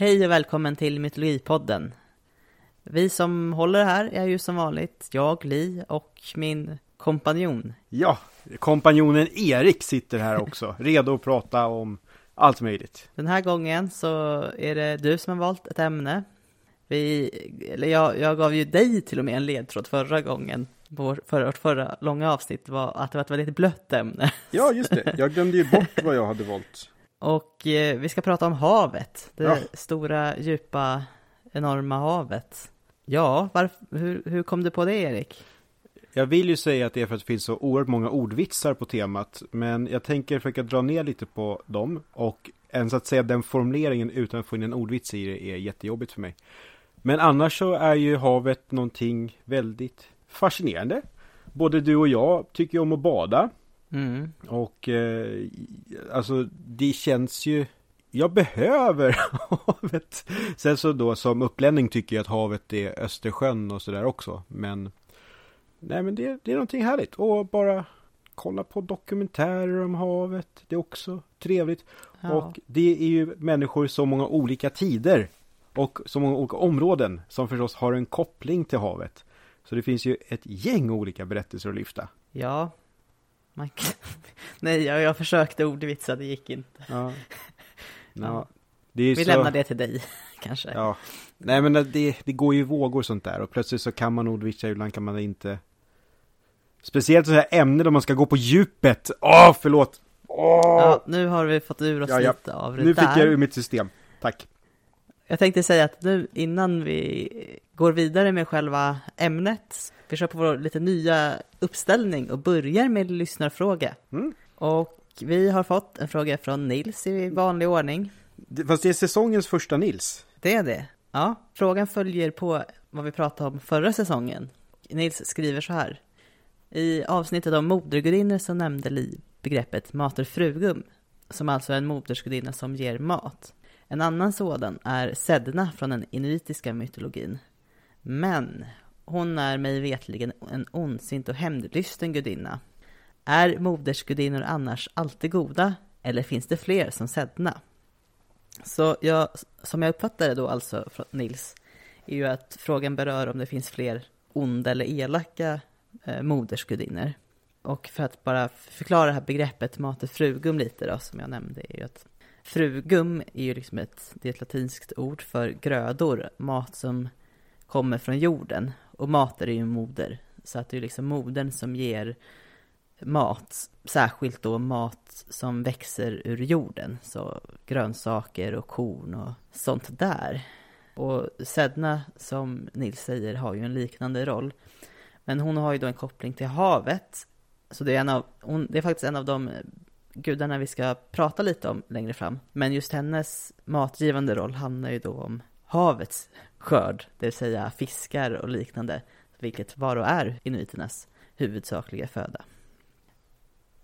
Hej och välkommen till Mytologipodden. Vi som håller här är ju som vanligt jag, Li och min kompanjon. Ja, kompanjonen Erik sitter här också, redo att prata om allt möjligt. Den här gången så är det du som har valt ett ämne. Vi, eller jag, jag gav ju dig till och med en ledtråd förra gången. Vår, förra, förra långa avsnitt var att det var ett väldigt blött ämne. Ja, just det. Jag glömde ju bort vad jag hade valt. Och eh, vi ska prata om havet. Det Ja. stora, djupa, enorma havet. Ja, varf- hur, hur kom du på det Erik? Jag vill ju säga att det är för att det finns så oerhört många ordvitsar på temat, men jag tänker försöka dra ner lite på dem och ens att säga den formuleringen utan att få in en ordvits i det är jättejobbigt för mig. Men annars så är ju havet någonting väldigt fascinerande. Både du och jag tycker om att bada Mm. och eh, alltså det känns ju jag behöver havet. Sen så då som upplänning tycker jag att havet är Östersjön och sådär också. Men nej men det, det är någonting härligt. Och bara kolla på dokumentärer om havet. Det är också trevligt. Ja. Och det är ju människor så många olika tider. Och så många olika områden som förstås har en koppling till havet. Så det finns ju ett gäng olika berättelser att lyfta. Ja. Man... kan- Nej, jag, jag försökte ordvitsa, det gick inte. Ja. Ja. Vi så... lämnar det till dig, kanske. Ja, nej men det, det går ju vågor sånt där och plötsligt så kan man ordvitsa, ibland kan man inte. Speciellt så här ämnen då man ska gå på djupet. Åh, förlåt! Åh! Ja, nu har vi fått ur oss Ja, ja. lite av det nu fick där. jag ur mitt system. Tack. Jag tänkte säga att nu innan vi går vidare med själva ämnet, vi kör på vår lite nya uppställning och börjar med lyssnarfråga. Mm. Och vi har fått en fråga från Nils i vanlig ordning. Det, fast det är säsongens första Nils. Det är det. Ja, frågan följer på vad vi pratade om förra säsongen. Nils skriver så här. I avsnittet om modergudinnor så nämnde Li begreppet mater frugum, som alltså är en modersgudinna som ger mat. En annan sådan är Sedna från den inuitiska mytologin. Men hon är mig vetligen en ondsint och hämndlysten gudinna. Är modersgudinnor annars alltid goda, eller finns det fler som Sedna? Så jag, som jag uppfattar det då alltså från Nils, är ju att frågan berör om det finns fler onda eller elaka eh, modersgudinnor. Och för att bara förklara det här begreppet mater frugum lite då, som jag nämnde, är ju att frugum är ju liksom ett, det är ett latinskt ord för grödor, mat som kommer från jorden. Och mater är ju moder, så att det är liksom modern som ger mat, särskilt då mat som växer ur jorden, så grönsaker och korn och sånt där. Och Sedna, som Nils säger, har ju en liknande roll. Men hon har ju då en koppling till havet, så det är, en av, hon, det är faktiskt en av de gudarna vi ska prata lite om längre fram. Men just hennes matgivande roll handlar ju då om havets skörd, det vill säga fiskar och liknande, vilket var och är inuiternas huvudsakliga föda.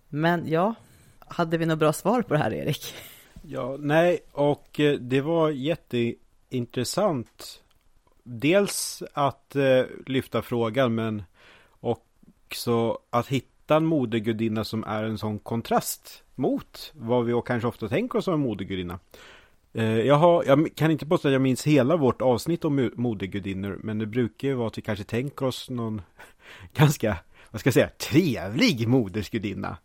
Men ja, hade vi något bra svar på det här Erik? Ja, nej, och eh, det var jätteintressant. Dels att eh, lyfta frågan, men också att hitta en modergudinna som är en sån kontrast mot vad vi kanske ofta tänker oss som en modergudinna. Eh, Jag, har, jag kan inte påstå att jag minns hela vårt avsnitt om mo- modergudinnor, men det brukar ju vara att vi kanske tänker oss någon ganska, vad ska jag säga, trevlig modersgudinna.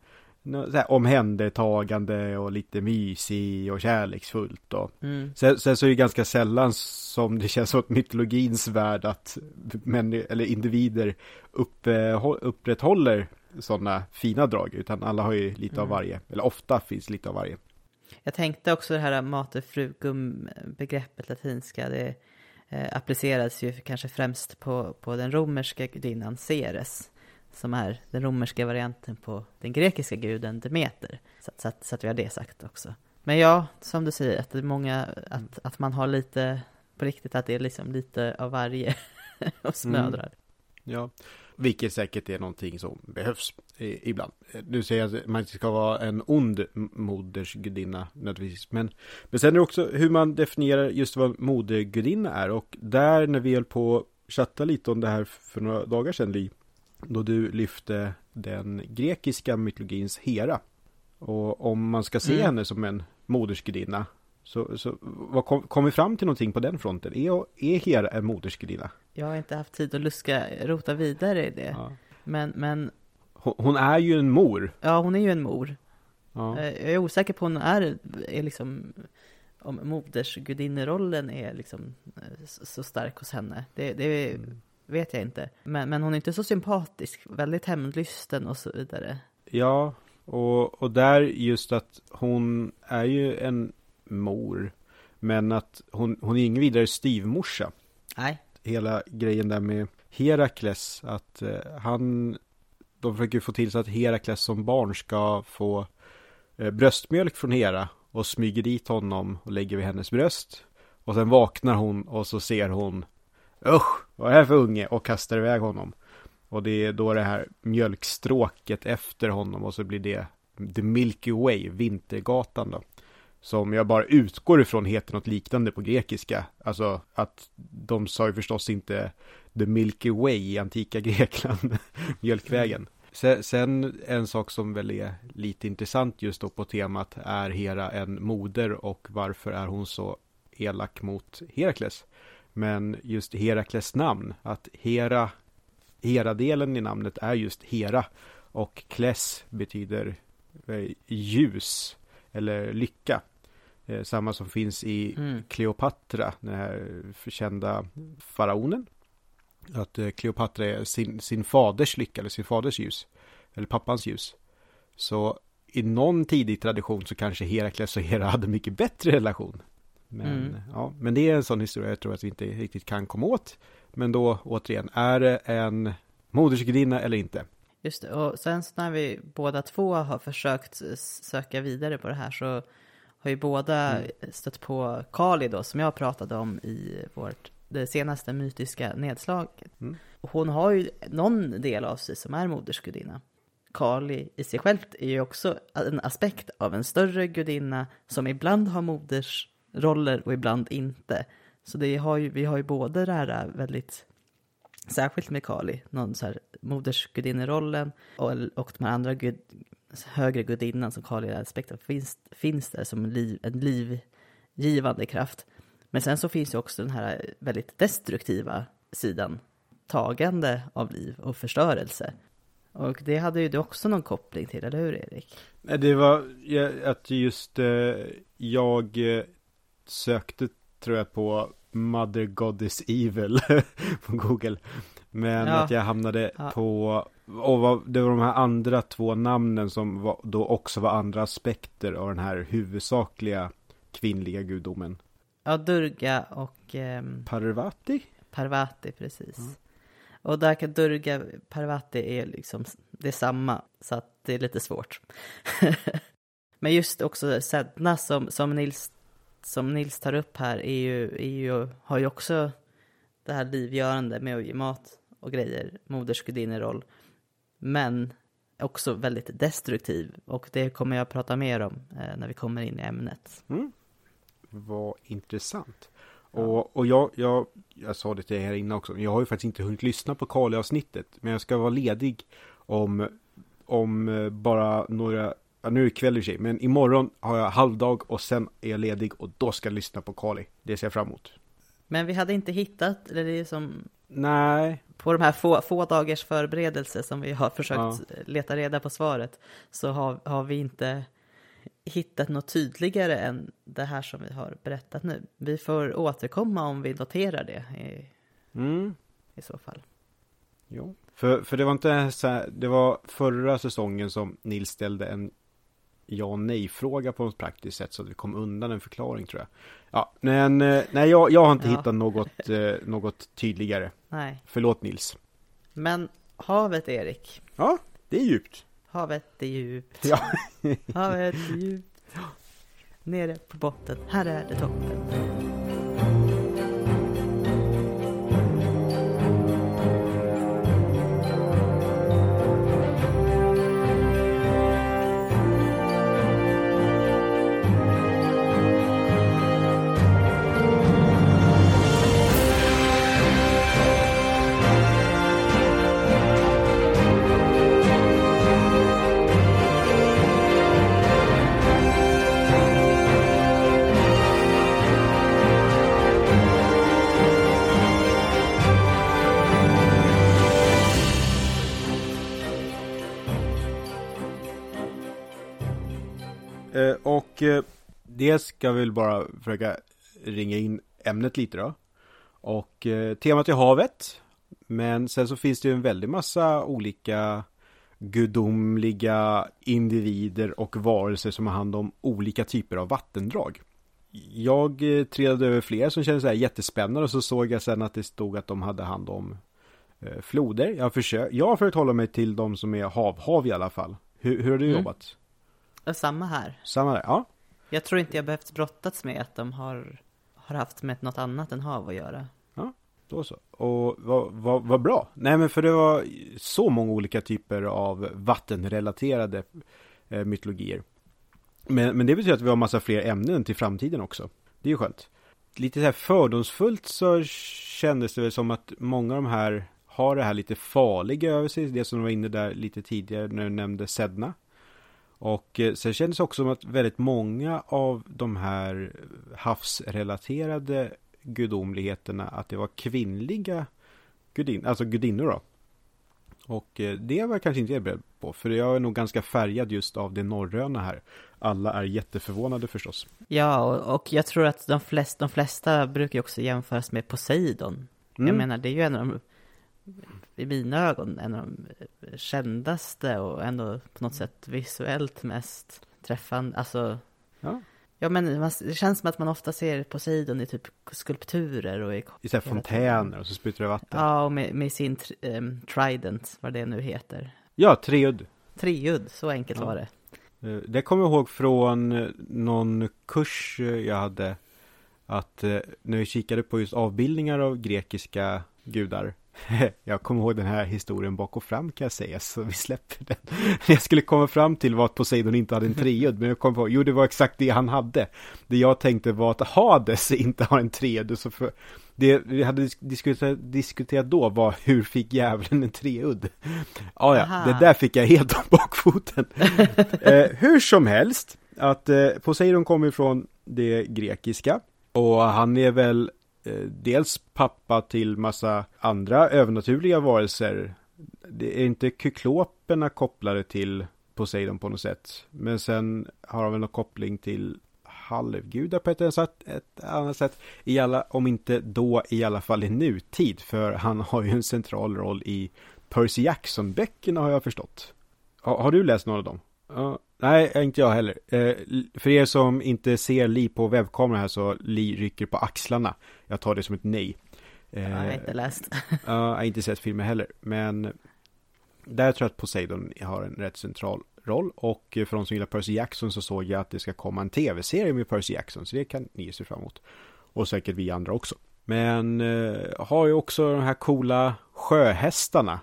Så här omhändertagande och lite mysig och kärleksfullt och Mm. Sen, sen så är det ganska sällan som det känns att mytologins värld att män, eller individer uppehå- upprätthåller sådana fina drag, utan alla har ju lite av Mm. varje, eller ofta finns lite av varje. Jag tänkte också det här mater frugum begreppet latinska, det eh, appliceras ju kanske främst på, på den romerska gudinnan Ceres, som är den romerska varianten på den grekiska guden Demeter. Så, så, att, så att vi har det sagt också. Men ja, som du säger, att det är många, att, att man har lite, på riktigt, att det är liksom lite av varje hos Mm. mödrar. Ja, vilket säkert är någonting som behövs ibland. Nu säger jag att man inte ska vara en ond modersgudinna nödvändigtvis. Men, men sen är det också hur man definierar just vad modergudinna är. Och där när vi höll på att chatta lite om det här för några dagar sedan, Li, då du lyfte den grekiska mytologins Hera. Och om man ska se Mm. henne som en modersgudinna, Så, så vad kom, kom vi fram till någonting på den fronten? Är, är Hera en modersgudinna? Jag har inte haft tid att luska, rota vidare i det. Ja. Men, men Hon, hon är ju en mor. ja, hon är ju en mor. Ja. Eh, Jag är osäker på om hon är, är liksom, om modersgudinnerollen är liksom eh, så stark hos henne. Det, det vet jag inte. Men, men hon är inte så sympatisk, väldigt hämndlysten och så vidare. Ja, och, och där just att hon är ju en mor. Men att hon, hon är ingen vidare styvmorsa. Nej, Hela grejen där med Herakles. Att eh, han, de försöker få till så att Herakles som barn ska få eh, bröstmjölk från Hera. Och smyger dit honom och lägger vid hennes bröst. Och sen vaknar hon och så ser hon Usch, vad är det här för unge? Och kastar iväg honom. Och det är då det här mjölkstråket efter honom och så blir det The Milky Way, Vintergatan då. Som jag bara utgår ifrån heter något liknande på grekiska. Alltså att de sa ju förstås inte The Milky Way i antika Grekland, mjölkvägen. Sen, sen en sak som väl är lite intressant just då på temat är Hera en moder och varför är hon så elak mot Herakles? Men just Herakles namn, att Hera, Hera-delen i namnet är just Hera och Kles betyder eh, ljus eller lycka. Eh, samma som finns i Mm. Kleopatra, den här kända faraonen. Att eh, Kleopatra är sin, sin faders lycka eller sin faders ljus. Eller pappans ljus. Så i någon tidig tradition så kanske Herakles och Hera hade mycket bättre relation. Men, Mm. ja, men det är en sån historia jag tror att vi inte riktigt kan komma åt. Men då återigen, är det en modersgudinna eller inte? just det. Och sen så när vi båda två har försökt söka vidare på det här så har ju båda stött på Kali då, som jag pratade om i vårt det senaste mytiska nedslaget. Mm. Hon har ju någon del av sig som är modersgudinna. Kali i sig självt är ju också en aspekt av en större gudinna som ibland har modersroller och ibland inte. Så det har ju, vi har ju både det här väldigt, särskilt med Kali, någon så här modersgudinnerollen och, och de här andra gud, högre gudinnan som Kali är finns, finns där som en, liv, en livgivande kraft. Men sen så finns ju också den här väldigt destruktiva sidan, tagande av liv och förstörelse. Och det hade ju du också någon koppling till, eller hur Erik? Nej, det var att just eh, jag eh, sökte tror jag på Mother Goddess Evil på Google. Men Ja. att jag hamnade Ja. på, och vad, det var de här andra två namnen som var, då också var andra aspekter av den här huvudsakliga kvinnliga gudomen. Ja, Durga och ehm, Parvati? Parvati, precis. Och där kan Durga, Parvati är liksom detsamma, så att det är lite svårt. Men just också Sedna som, som, Nils, som Nils tar upp här är ju, är ju, har ju också det här livgörande med att ge mat och grejer, modersgudinneroll. Men också väldigt destruktiv och det kommer jag prata mer om eh, när vi kommer in i ämnet. Vad intressant. Och, och jag, jag, jag sa det till er här inne också, jag har ju faktiskt inte hunnit lyssna på Kali-avsnittet, men jag ska vara ledig om, om eh, bara några, ja, nu är det kväll i och för sig, men imorgon har jag halvdag och sen är jag ledig och då ska jag lyssna på Kali. Det ser jag fram emot. Men vi hade inte hittat, eller det är som Nej, på de här få, få dagars förberedelse som vi har försökt Ja. leta reda på svaret så har, har vi inte hittat något tydligare än det här som vi har berättat nu. Vi får återkomma om vi noterar det i, mm, i så fall. jo. För, för det var inte så här, det var förra säsongen som Nils ställde en ja och nej-fråga på något praktiskt sätt så att vi kom undan en förklaring tror jag. Ja, men eh, nej, jag, jag har inte Ja. hittat något, eh, något tydligare. Nej, Förlåt Nils. men havet Erik, Ja, det är djupt. havet är djupt, Ja. havet är djupt. Nere på botten, här är det toppen. Eh, det ska vi väl bara försöka ringa in ämnet lite då. Och eh, temat är havet. Men sen så finns det ju en väldig massa olika gudomliga individer och varelser som har hand om olika typer av vattendrag. Jag eh, trillade över fler som kändes så här jättespännande och så såg jag sen att det stod att de hade hand om eh, floder. Jag har, försökt, jag har försökt hålla mig till de som är hav-hav i alla fall. Hur, hur har du Mm. jobbat? Och samma här. Samma där? Ja. Jag tror inte jag behövt brottats med att de har, har haft med något annat än hav att göra. Ja, Då så. Och vad, vad, vad bra. Nej men för det var så många olika typer av vattenrelaterade eh, mytologier. Men, men det betyder att vi har massa fler ämnen till framtiden också. Det är ju skönt. Lite så här fördomsfullt så kändes det väl som att många av de här har det här lite farliga över sig. Det som de var inne där lite tidigare när du nämnde Sedna. Och eh, sen kändes det också som att väldigt många av de här havsrelaterade gudomligheterna att det var kvinnliga gudin, alltså gudinnor då. Och eh, det var jag kanske inte jag beredd på, för jag är nog ganska färgad just av det norröna här. Alla är jätteförvånade förstås. Ja, och, jag tror att de, flest, de flesta brukar också jämföras med Poseidon. Jag Mm. menar, det är ju en av de, i mina ögon, en av de kändaste och ändå på något sätt visuellt mest träffande. Alltså, Ja. ja men det känns som att man ofta ser Poseidon i typ skulpturer och i, I fontäner och så sprutar det vatten. Ja, ja, och med, med sin tr- ehm, trident, vad det nu heter. treudd. Treudd, så enkelt Ja. var det. Eh, Det kommer jag ihåg från eh, någon kurs eh, jag hade. Att när vi kikade på just avbildningar av grekiska gudar. Jag kommer ihåg den här historien bak och fram kan jag säga, så vi släpper den. Jag skulle komma fram till var att Poseidon inte hade en treudd, men jag kom på, jo det var exakt det han hade. Det jag tänkte var att Hades inte har en treudd, så för det vi hade disk- diskuterat, diskuterat då var hur fick djävulen en treudd? Ja, ja, Aha. det där fick jag helt om bakfoten. eh, hur som helst, att eh, Poseidon kommer ifrån det grekiska och han är väl Eh, dels pappa till massa andra övernaturliga varelser. Det är inte kykloperna kopplade till Poseidon på något sätt. Men sen har han väl någon koppling till halvgudar på ett, eller sätt- ett annat sätt. I alla, om inte då i alla fall i nutid. För han har ju en central roll i Percy Jackson-böckerna har jag förstått. Har, har du läst någon av dem? Ja, nej, inte jag heller. Eh, för er som inte ser Li på webbkameran här så Li rycker på axlarna. Jag tar det som ett nej. Eh, Jag har inte läst. Ja, jag har inte sett filmen heller. Men där tror jag att Poseidon har en rätt central roll. Och för de som gillar Percy Jackson så såg jag att det ska komma en tv-serie med Percy Jackson. Så det kan ni se fram emot. Och säkert vi andra också. Men eh, har ju också de här coola sjöhästarna.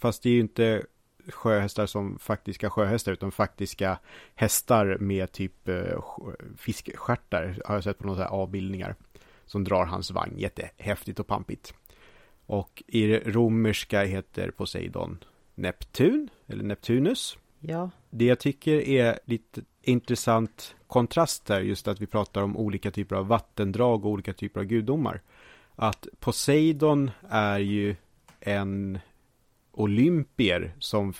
Fast det är ju inte sjöhästar som faktiska sjöhästar utan faktiska hästar med typ eh, fiskstjärtar har jag sett på några här avbildningar som drar hans vagn. Jättehäftigt och pampigt. Och i det romerska heter Poseidon Neptun, eller Neptunus. Ja, Det jag tycker är lite intressant kontrast där, just att vi pratar om olika typer av vattendrag och olika typer av gudomar. Att Poseidon är ju en olympier som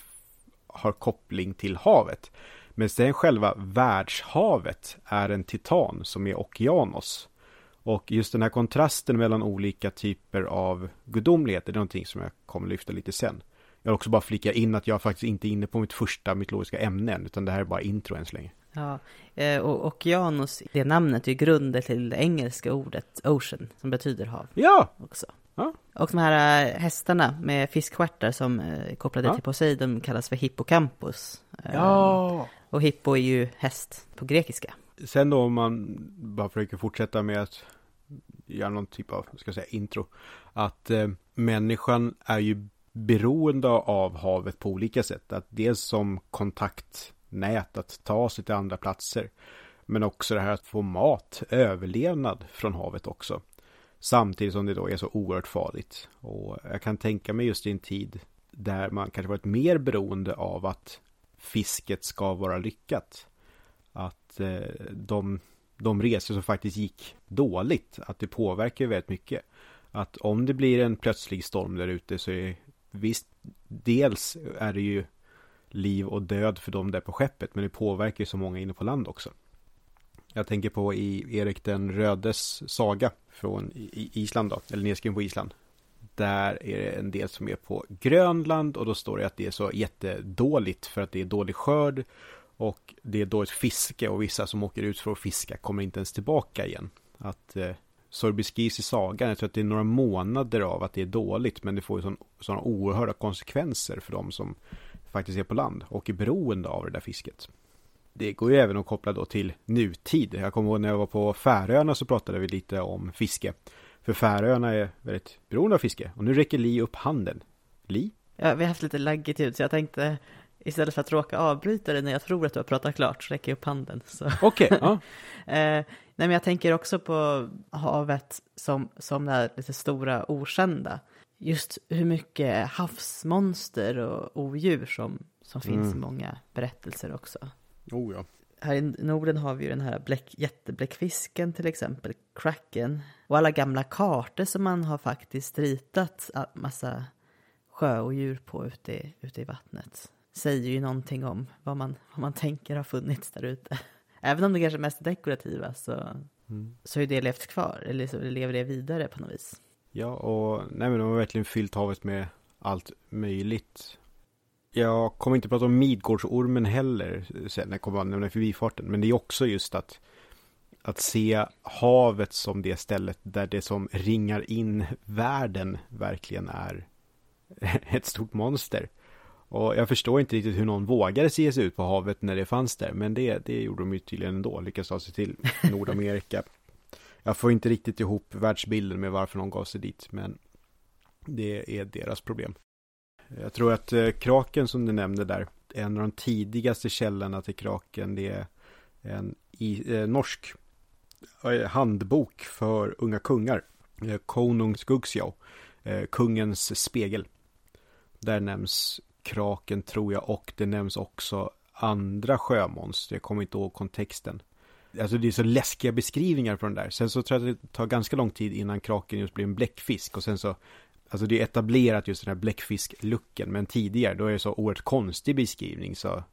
har koppling till havet. Men sen själva världshavet är en titan som är Okeanos. Och just den här kontrasten mellan olika typer av gudomligheter, det är någonting som jag kommer lyfta lite sen. Jag vill också bara flika in att jag faktiskt inte är inne på mitt första mytologiska ämne än, utan det här är bara intro än så länge. ja. Eh, och Okeanos, det namnet är ju grunden till det engelska ordet ocean, som betyder hav Ja! också. Ja. Och de här eh, hästarna med fiskstjärtar som är kopplade Ja. till Poseidon kallas för hippocampus. Eh, Ja! Och hippo är ju häst på grekiska. Sen då om man bara försöker fortsätta med att göra någon typ av, ska jag säga, intro. Att eh, människan är ju beroende av havet på olika sätt. Att dels som kontaktnät, att ta sig till andra platser. Men också det här att få mat, överlevnad från havet också. Samtidigt som det då är så oerhört farligt. Och jag kan tänka mig just i en tid där man kanske varit mer beroende av att fisket ska vara lyckat. Att eh, de, de resor som faktiskt gick dåligt, att det påverkar ju väldigt mycket. Att om det blir en plötslig storm där ute så är visst, dels är det ju liv och död för dem där på skeppet, men det påverkar ju så många inne på land också. Jag tänker på i Erik den rödes saga från Island då, eller nedskriven på Island. Där är det en del som är på Grönland och då står det att det är så jättedåligt för att det är dålig skörd och det är dåligt fiske och vissa som åker ut för att fiska kommer inte ens tillbaka igen. Att eh, så det beskrivs i sagan, jag tror att det är några månader av att det är dåligt men det får ju sådana oerhörda konsekvenser för de som faktiskt är på land och är beroende av det där fisket. Det går ju även att koppla då till nutid. Jag kommer ihåg när jag var på Färöarna så pratade vi lite om fiske. För Färöarna är väldigt beroende av fiske. Och nu räcker Li upp handen. Li? Ja, vi har haft lite laggigt ljud så jag tänkte istället för att råka avbryta det när jag tror att du har pratat klart så räcker jag upp handen. Okej, okay, ja. eh, nej men jag tänker också på havet som, som det här lite stora okända. Just hur mycket havsmonster och odjur som, som finns mm. i många berättelser också. Oh ja. Här i Norden har vi ju den här bläck, jättebläckfisken till exempel, kraken. Och alla gamla kartor som man har faktiskt ritat massa sjöodjur på ute i, ute i vattnet. Säger ju någonting om vad man, vad man tänker har funnits där ute. Även om det kanske är mest dekorativa så, mm. så har ju det levt kvar, eller så lever det vidare på något vis. Ja, och nej men de har verkligen fyllt havet med allt möjligt. Jag kommer inte prata om Midgårdsormen heller sen när jag kommer att nämna förbifarten. Men det är också just att att se havet som det stället där det som ringar in världen verkligen är ett stort monster. Och jag förstår inte riktigt hur någon vågade se sig ut på havet när det fanns där. Men det, det gjorde de ju tydligen ändå, lyckades ta sig till Nordamerika. jag får inte riktigt ihop världsbilden med varför någon gav sig dit. Men det är deras problem. Jag tror att eh, kraken som du nämnde där, en av de tidigaste källorna till kraken, det är en i, eh, norsk eh, handbok för unga kungar. Eh, Konungsgugsjau, eh, kungens spegel. Där nämns kraken tror jag och det nämns också andra sjömonster. Jag kommer inte ihåg kontexten. Alltså det är så läskiga beskrivningar på den där. Sen så tror jag att det tar ganska lång tid innan kraken just blir en bläckfisk och sen så Alltså det är etablerat just den här bläckfisk-looken, men tidigare då är det så oerhört konstig beskrivning så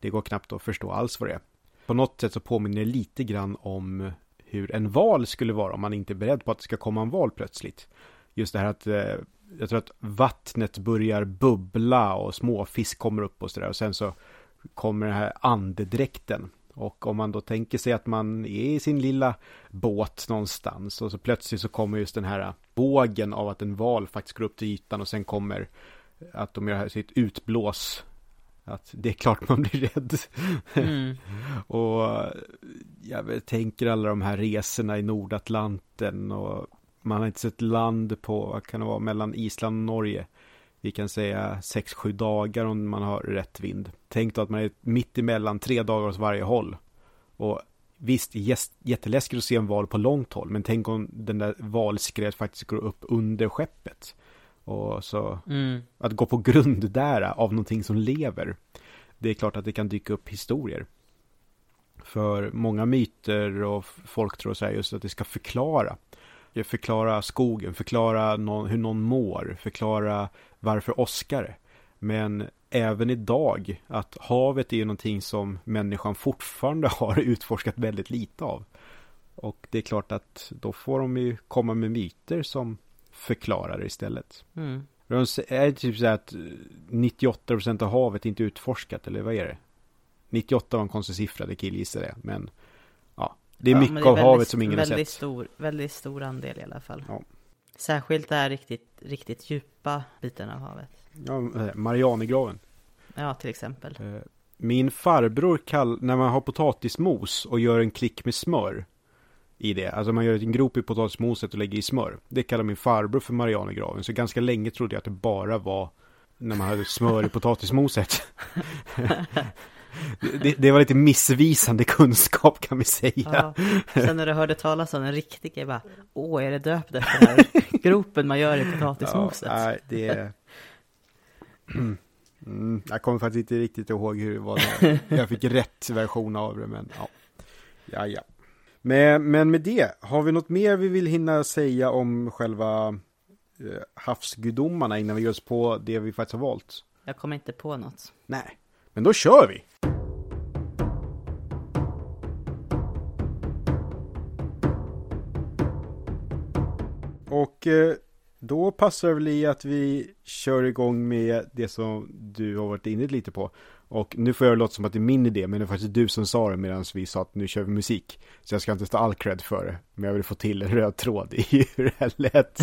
det går knappt att förstå alls vad det är. På något sätt så påminner det lite grann om hur en val skulle vara om man inte är beredd på att det ska komma en val plötsligt. Just det här att eh, jag tror att vattnet börjar bubbla och småfisk kommer upp och sådär och sen så kommer den här andedräkten och om man då tänker sig att man är i sin lilla båt någonstans och så plötsligt så kommer just den här vågen av att en val faktiskt går upp till ytan och sen kommer att de gör sitt utblås. Att det är klart man blir rädd. Mm. och jag tänker alla de här resorna i Nordatlanten och man har inte sett land på, vad kan det vara, mellan Island och Norge vi kan säga 6-7 dagar om man har rätt vind. Tänk då att man är mitt emellan tre dagar åt varje håll. Och visst, jätteläskigt att se en val på långt håll, men tänk om den där valskrädet faktiskt går upp under skeppet. Och så mm. att gå på grund där av någonting som lever. Det är klart att det kan dyka upp historier. För många myter och folk tror så här just att det ska förklara förklara skogen, förklara någon, hur någon mår, förklara varför åskar det. Men även idag att havet är ju någonting som människan fortfarande har utforskat väldigt lite av. Och det är klart att då får de ju komma med myter som förklarar det istället. Mm. Är det typ så att 98% av havet inte utforskat eller vad är det? 98 var en konstig siffra, det killgissar det. Men det är ja, mycket det är av havet som ingen har sett. Stor, väldigt stor andel i alla fall. Ja. Särskilt där riktigt, riktigt djupa biten av havet. Ja, eh, Marianergraven. Ja, till exempel. Eh, min farbror kall, när man har potatismos och gör en klick med smör i det. Alltså man gör en grop i potatismoset och lägger i smör. Det kallar min farbror för Marianergraven. Så ganska länge trodde jag att det bara var när man hade smör i potatismoset. det, det, var lite missvisande kunskap kan vi säga. Ja. Sen när du hörde talas om den riktiga, bara, åh, är det döpt efter den här gropen man gör i potatismoset? Ja, nej, det Mm, jag kommer faktiskt inte riktigt ihåg hur det var. Jag fick rätt version av det, men ja. Ja, ja. Men, men med det, har vi något mer vi vill hinna säga om själva eh, havsgudomarna innan vi ger oss på det vi faktiskt har valt? Jag kommer inte på något. Nej, men då kör vi! Och eh, då passar det väl i att vi kör igång med det som du har varit inne lite på. Och nu får jag låta som att det är min idé, men det är faktiskt du som sa det medan vi sa att nu kör vi musik. Så jag ska inte stå all cred för det, men jag vill få till en röd tråd i hur det här lät.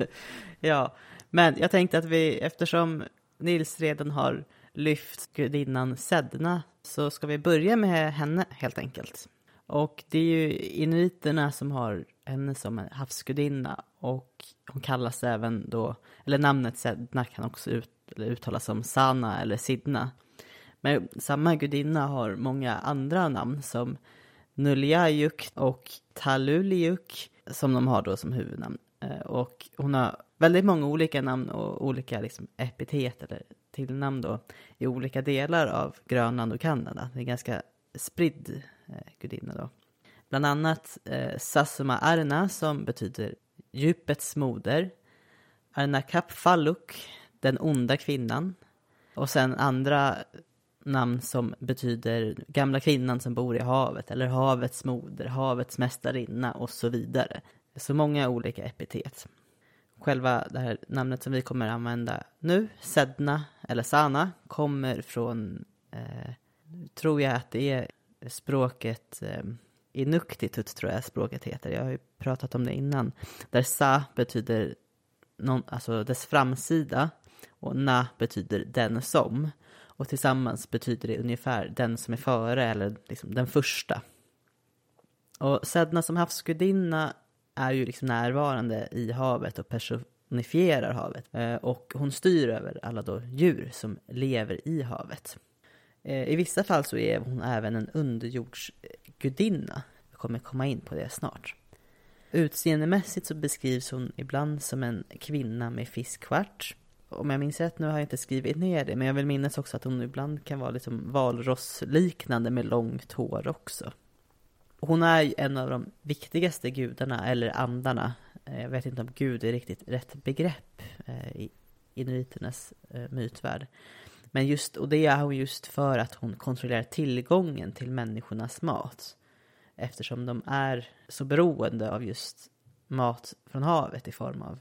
ja, men jag tänkte att vi, eftersom Nils redan har lyft gudinnan Sedna, så ska vi börja med henne helt enkelt. Och det är ju inuiterna som har henne som havsgudinna och hon kallas även då, eller namnet Sedna kan också ut, uttalas som Sana eller Sidna. Men samma gudinna har många andra namn som Nuljajuk och Taluliuk som de har då som huvudnamn. Eh, och hon har väldigt många olika namn och olika liksom epitet eller tillnamn då i olika delar av Grönland och Kanada. Det är en ganska spridd eh, gudinna då. Bland annat eh, Sassuma Arna som betyder djupets moder. Arna Kapfaluk, den onda kvinnan. Och sen andra namn som betyder gamla kvinnan som bor i havet eller havets moder, havets mästarinna och så vidare. Så många olika epitet. Själva det här namnet som vi kommer använda nu, Sedna eller Sana, kommer från, eh, tror jag att det är språket eh, Inuktitut tror jag språket heter. Jag har ju pratat om det innan. Där sa betyder någon, alltså dess framsida och na betyder den som. Och tillsammans betyder det ungefär den som är före eller liksom den första. Och Sedna som havsgudinna är ju liksom närvarande i havet och personifierar havet. Eh, och hon styr över alla då djur som lever i havet. Eh, I vissa fall så är hon även en underjordsgudinna. Jag kommer komma in på det snart. Utseendemässigt så beskrivs hon ibland som en kvinna med fiskstjärt. Om jag minns rätt, nu har jag inte skrivit ner det, men jag vill minnas också att hon ibland kan vara liksom valrossliknande med långt hår också. Hon är en av de viktigaste gudarna, eller andarna. Eh, jag vet inte om gud är riktigt rätt begrepp eh, i inuiternas eh, mytvärld. Men just, och det är hon just för att hon kontrollerar tillgången till människornas mat. Eftersom de är så beroende av just mat från havet i form av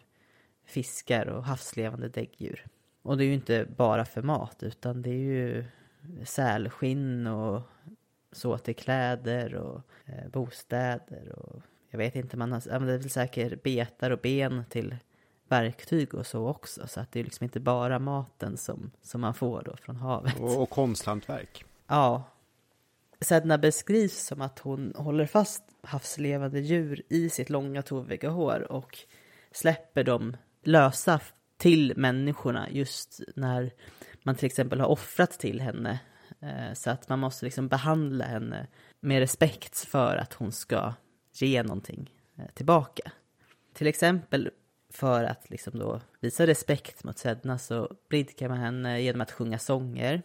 fiskar och havslevande däggdjur. Och det är ju inte bara för mat utan det är ju sälskinn och så till kläder och eh, bostäder och jag vet inte, man använder väl säkert betar och ben till verktyg och så också. Så att det är liksom inte bara maten som, som man får då från havet. Och, och konsthantverk. Ja. Sedna beskrivs som att hon håller fast havslevande djur i sitt långa toviga hår och släpper dem lösa till människorna just när man till exempel har offrat till henne. Eh, så att man måste liksom behandla henne med respekt för att hon ska ge någonting eh, tillbaka. Till exempel för att liksom då visa respekt mot Sedna så blidkar man henne genom att sjunga sånger.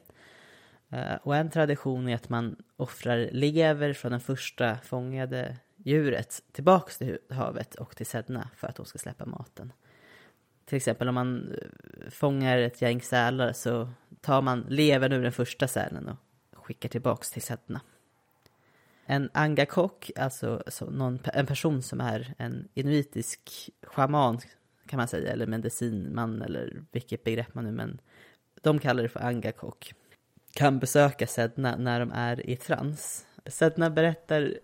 Eh, och en tradition är att man offrar lever från den första fångade djuret tillbaks till havet och till Sedna för att hon ska släppa maten. Till exempel om man eh, fångar ett gäng sälar så tar man levern ur den första sälen och skickar tillbaks till Sedna. En angakok, alltså någon, en person som är en inuitisk shaman kan man säga, eller medicinman eller vilket begrepp man nu, men de kallar det för angakok. Kan besöka Sedna när de är i trans. Sedna berättar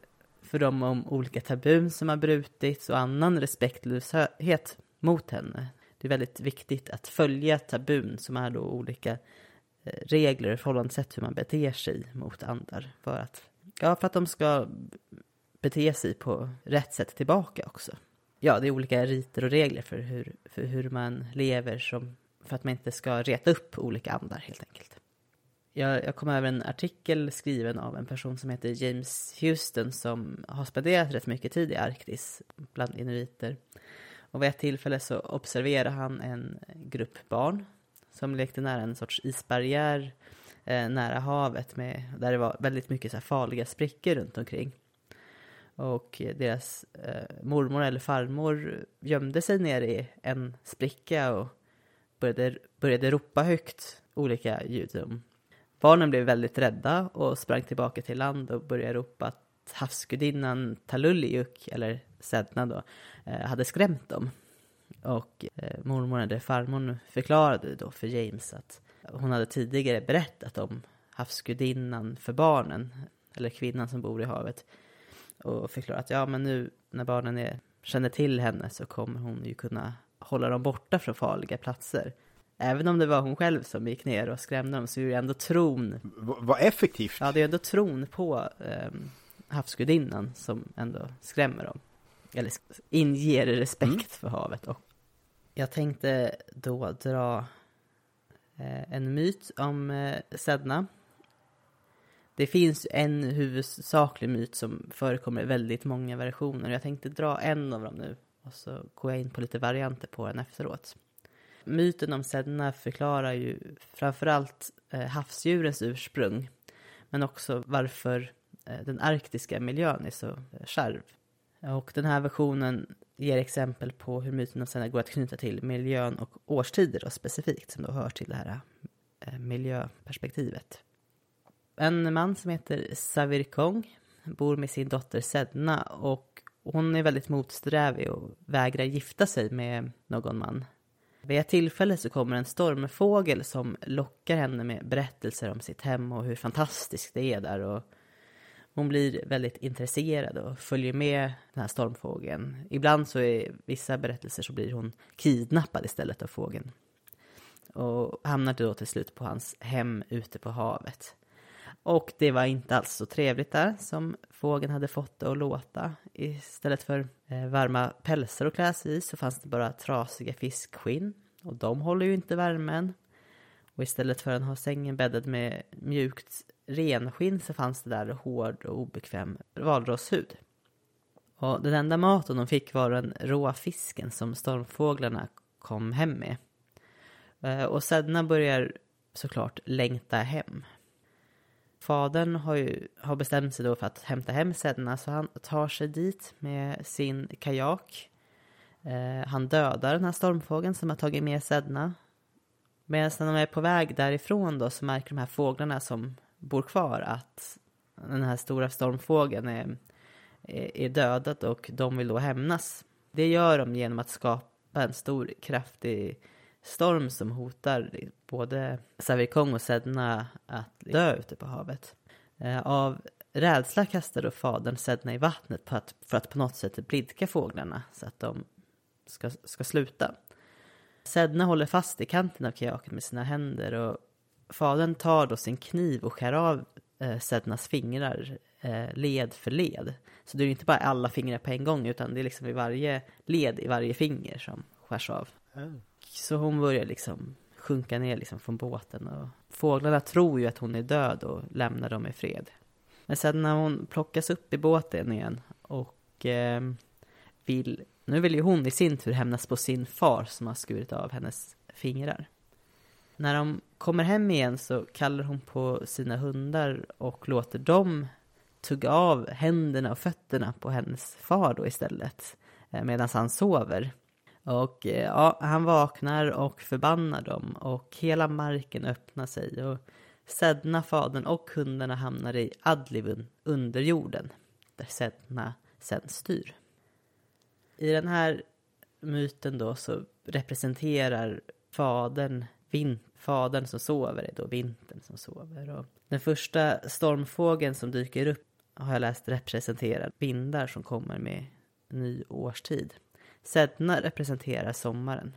för dem om olika tabun som har brutits och annan respektlöshet mot henne. Det är väldigt viktigt att följa tabun som är då olika eh, regler och förhållande hur man beter sig mot andar. För att, ja, för att de ska bete sig på rätt sätt tillbaka också ja, det är olika riter och regler för hur, för hur man lever som, för att man inte ska reta upp olika andar helt enkelt. Jag, jag kom över en artikel skriven av en person som heter James Houston som har spenderat rätt mycket tid i Arktis bland inuiter. Och vid ett tillfälle så observerade han en grupp barn som lekte nära en sorts isbarriär eh, nära havet med, där det var väldigt mycket så farliga sprickor runt omkring. Och deras eh, mormor eller farmor gömde sig ner i en spricka och började, började ropa högt olika ljud. Barnen blev väldigt rädda och sprang tillbaka till land och började ropa att att havsgudinnan Talulliuk, eller Sedna då, eh, hade skrämt dem. Och eh, mormor, eller farmor, förklarade då för James att hon hade tidigare berättat om havsgudinnan för barnen, eller kvinnan som bor i havet. Och förklarat att ja, men nu när barnen är, känner till henne så kommer hon ju kunna hålla dem borta från farliga platser. Även om det var hon själv som gick ner och skrämde dem så är det ändå tron. Vad effektivt. Ja, det är ändå tron på eh, havsgudinnan som ändå skrämmer dem. Eller inger respekt mm. för havet. Och jag tänkte då dra eh, en myt om eh, Sedna. Det finns en huvudsaklig myt som förekommer i väldigt många versioner. Jag tänkte dra en av dem nu och så går jag in på lite varianter på den efteråt. Myten om Sedna förklarar ju framförallt eh, havsdjurens ursprung men också varför Eh, den arktiska miljön är så skärv. kärv. Och den här versionen ger exempel på hur myten om Sedna går att knyta till miljön och årstider då, specifikt som då hör till det här eh, miljöperspektivet. En man som heter Savir Kong bor med sin dotter Sedna och hon är väldigt motsträvig och vägrar gifta sig med någon man. Vid ett tillfälle så kommer en stormfågel som lockar henne med berättelser om sitt hem och hur fantastiskt det är där. Och hon blir väldigt intresserad och följer med den här stormfågeln. Ibland så i vissa berättelser så blir hon kidnappad istället av fågeln. Och hamnar då till slut på hans hem ute på havet. Och det var inte alls så trevligt där som fågeln hade fått det att låta. Istället för eh, varma pälsar att klä sig i så fanns det bara trasiga fiskskinn. Och de håller ju inte värmen. Och istället för att ha sängen bäddad med mjukt renskinn så fanns det där hård och obekväm valrosshud. Och den enda maten de fick var den råa fisken som stormfåglarna kom hem med. Eh, och Sedna börjar såklart längta hem. Fadern har, ju, har bestämt sig då för att hämta hem Sedna så han tar sig dit med sin kajak. Eh, han dödar den här stormfågeln som har tagit med Sedna. Medan när de är på väg därifrån då så märker de här fåglarna som bor kvar att den här stora stormfågeln är, är, är dödad och de vill då hämnas. Det gör de genom att skapa en stor kraftig storm som hotar både Savirkong och Sedna att dö ute på havet. Eh, av rädsla kastar då fadern Sedna i vattnet på att, för att på något sätt blidka fåglarna så att de ska, ska sluta. Sedna håller fast i kanten av kajaken med sina händer och fadern tar då sin kniv och skär av eh, Sednas fingrar eh, led för led. Så det är inte bara alla fingrar på en gång utan det är liksom i varje led i varje finger som skärs av. Mm. Så hon börjar liksom sjunka ner liksom från båten och fåglarna tror ju att hon är död och lämnar dem i fred. Men sen när hon plockas upp i båten igen och eh, vill, nu vill ju hon i sin tur hämnas på sin far som har skurit av hennes fingrar. När de kommer hem igen så kallar hon på sina hundar och låter dem tugga av händerna och fötterna på hennes far då istället eh, medan han sover. Och eh, ja, han vaknar och förbannar dem och hela marken öppnar sig och Sedna, fadern och hundarna hamnar i Adlivun, under jorden, där Sedna sen styr. I den här myten då så representerar fadern vin fadern som sover är då vintern som sover. Och den första stormfågeln som dyker upp har jag läst representerar vindar som kommer med ny årstid. Sedna representerar sommaren.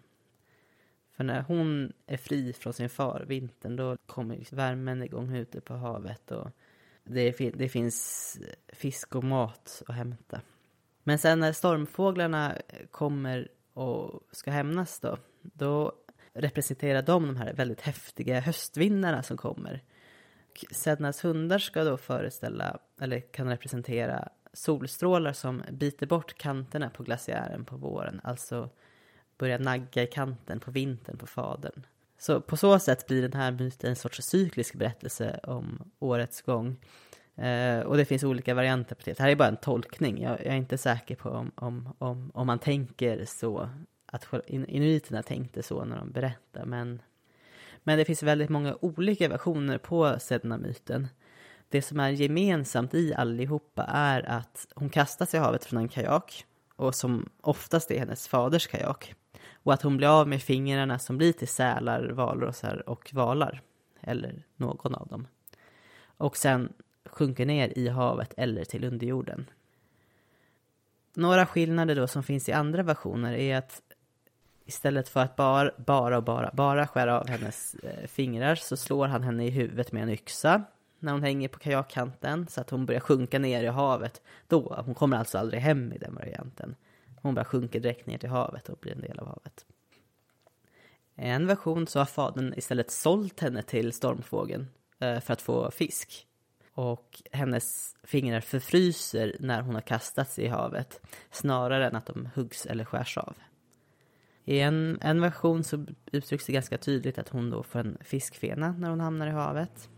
För när hon är fri från sin far, vintern, då kommer värmen igång ute på havet och det, det finns fisk och mat att hämta. Men sen när stormfåglarna kommer och ska hämnas då, då representerar de de här väldigt häftiga höstvindarna som kommer. Sednas hundar ska då föreställa, eller kan representera solstrålar som biter bort kanterna på glaciären på våren, alltså börjar nagga i kanten på vintern på fadern. Så på så sätt blir den här myten en sorts cyklisk berättelse om årets gång. Eh, och det finns olika varianter på det. Det här är bara en tolkning. Jag, jag är inte säker på om, om, om, om man tänker så, att inuiterna tänkte så när de berättar. Men, men det finns väldigt många olika versioner på Sedna-myten. det som är gemensamt i allihopa är att hon kastas i havet från en kajak och som oftast är hennes faders kajak. Och att hon blir av med fingrarna som blir till sälar, valrossar och valar. Eller någon av dem. Och sen sjunker ner i havet eller till underjorden. Några skillnader då som finns i andra versioner är att istället för att bara, bara och bara, bara skära av hennes eh, fingrar så slår han henne i huvudet med en yxa när hon hänger på kajakkanten så att hon börjar sjunka ner i havet. Då, hon kommer alltså aldrig hem i den varianten. Hon bara sjunker direkt ner till havet och blir en del av havet. En version så har fadern istället sålt henne till stormfågeln eh, för att få fisk. Och hennes fingrar förfryser när hon har kastats i havet snarare än att de huggs eller skärs av. I en, en version så uttrycks det ganska tydligt att hon då får en fiskfena när hon hamnar i havet.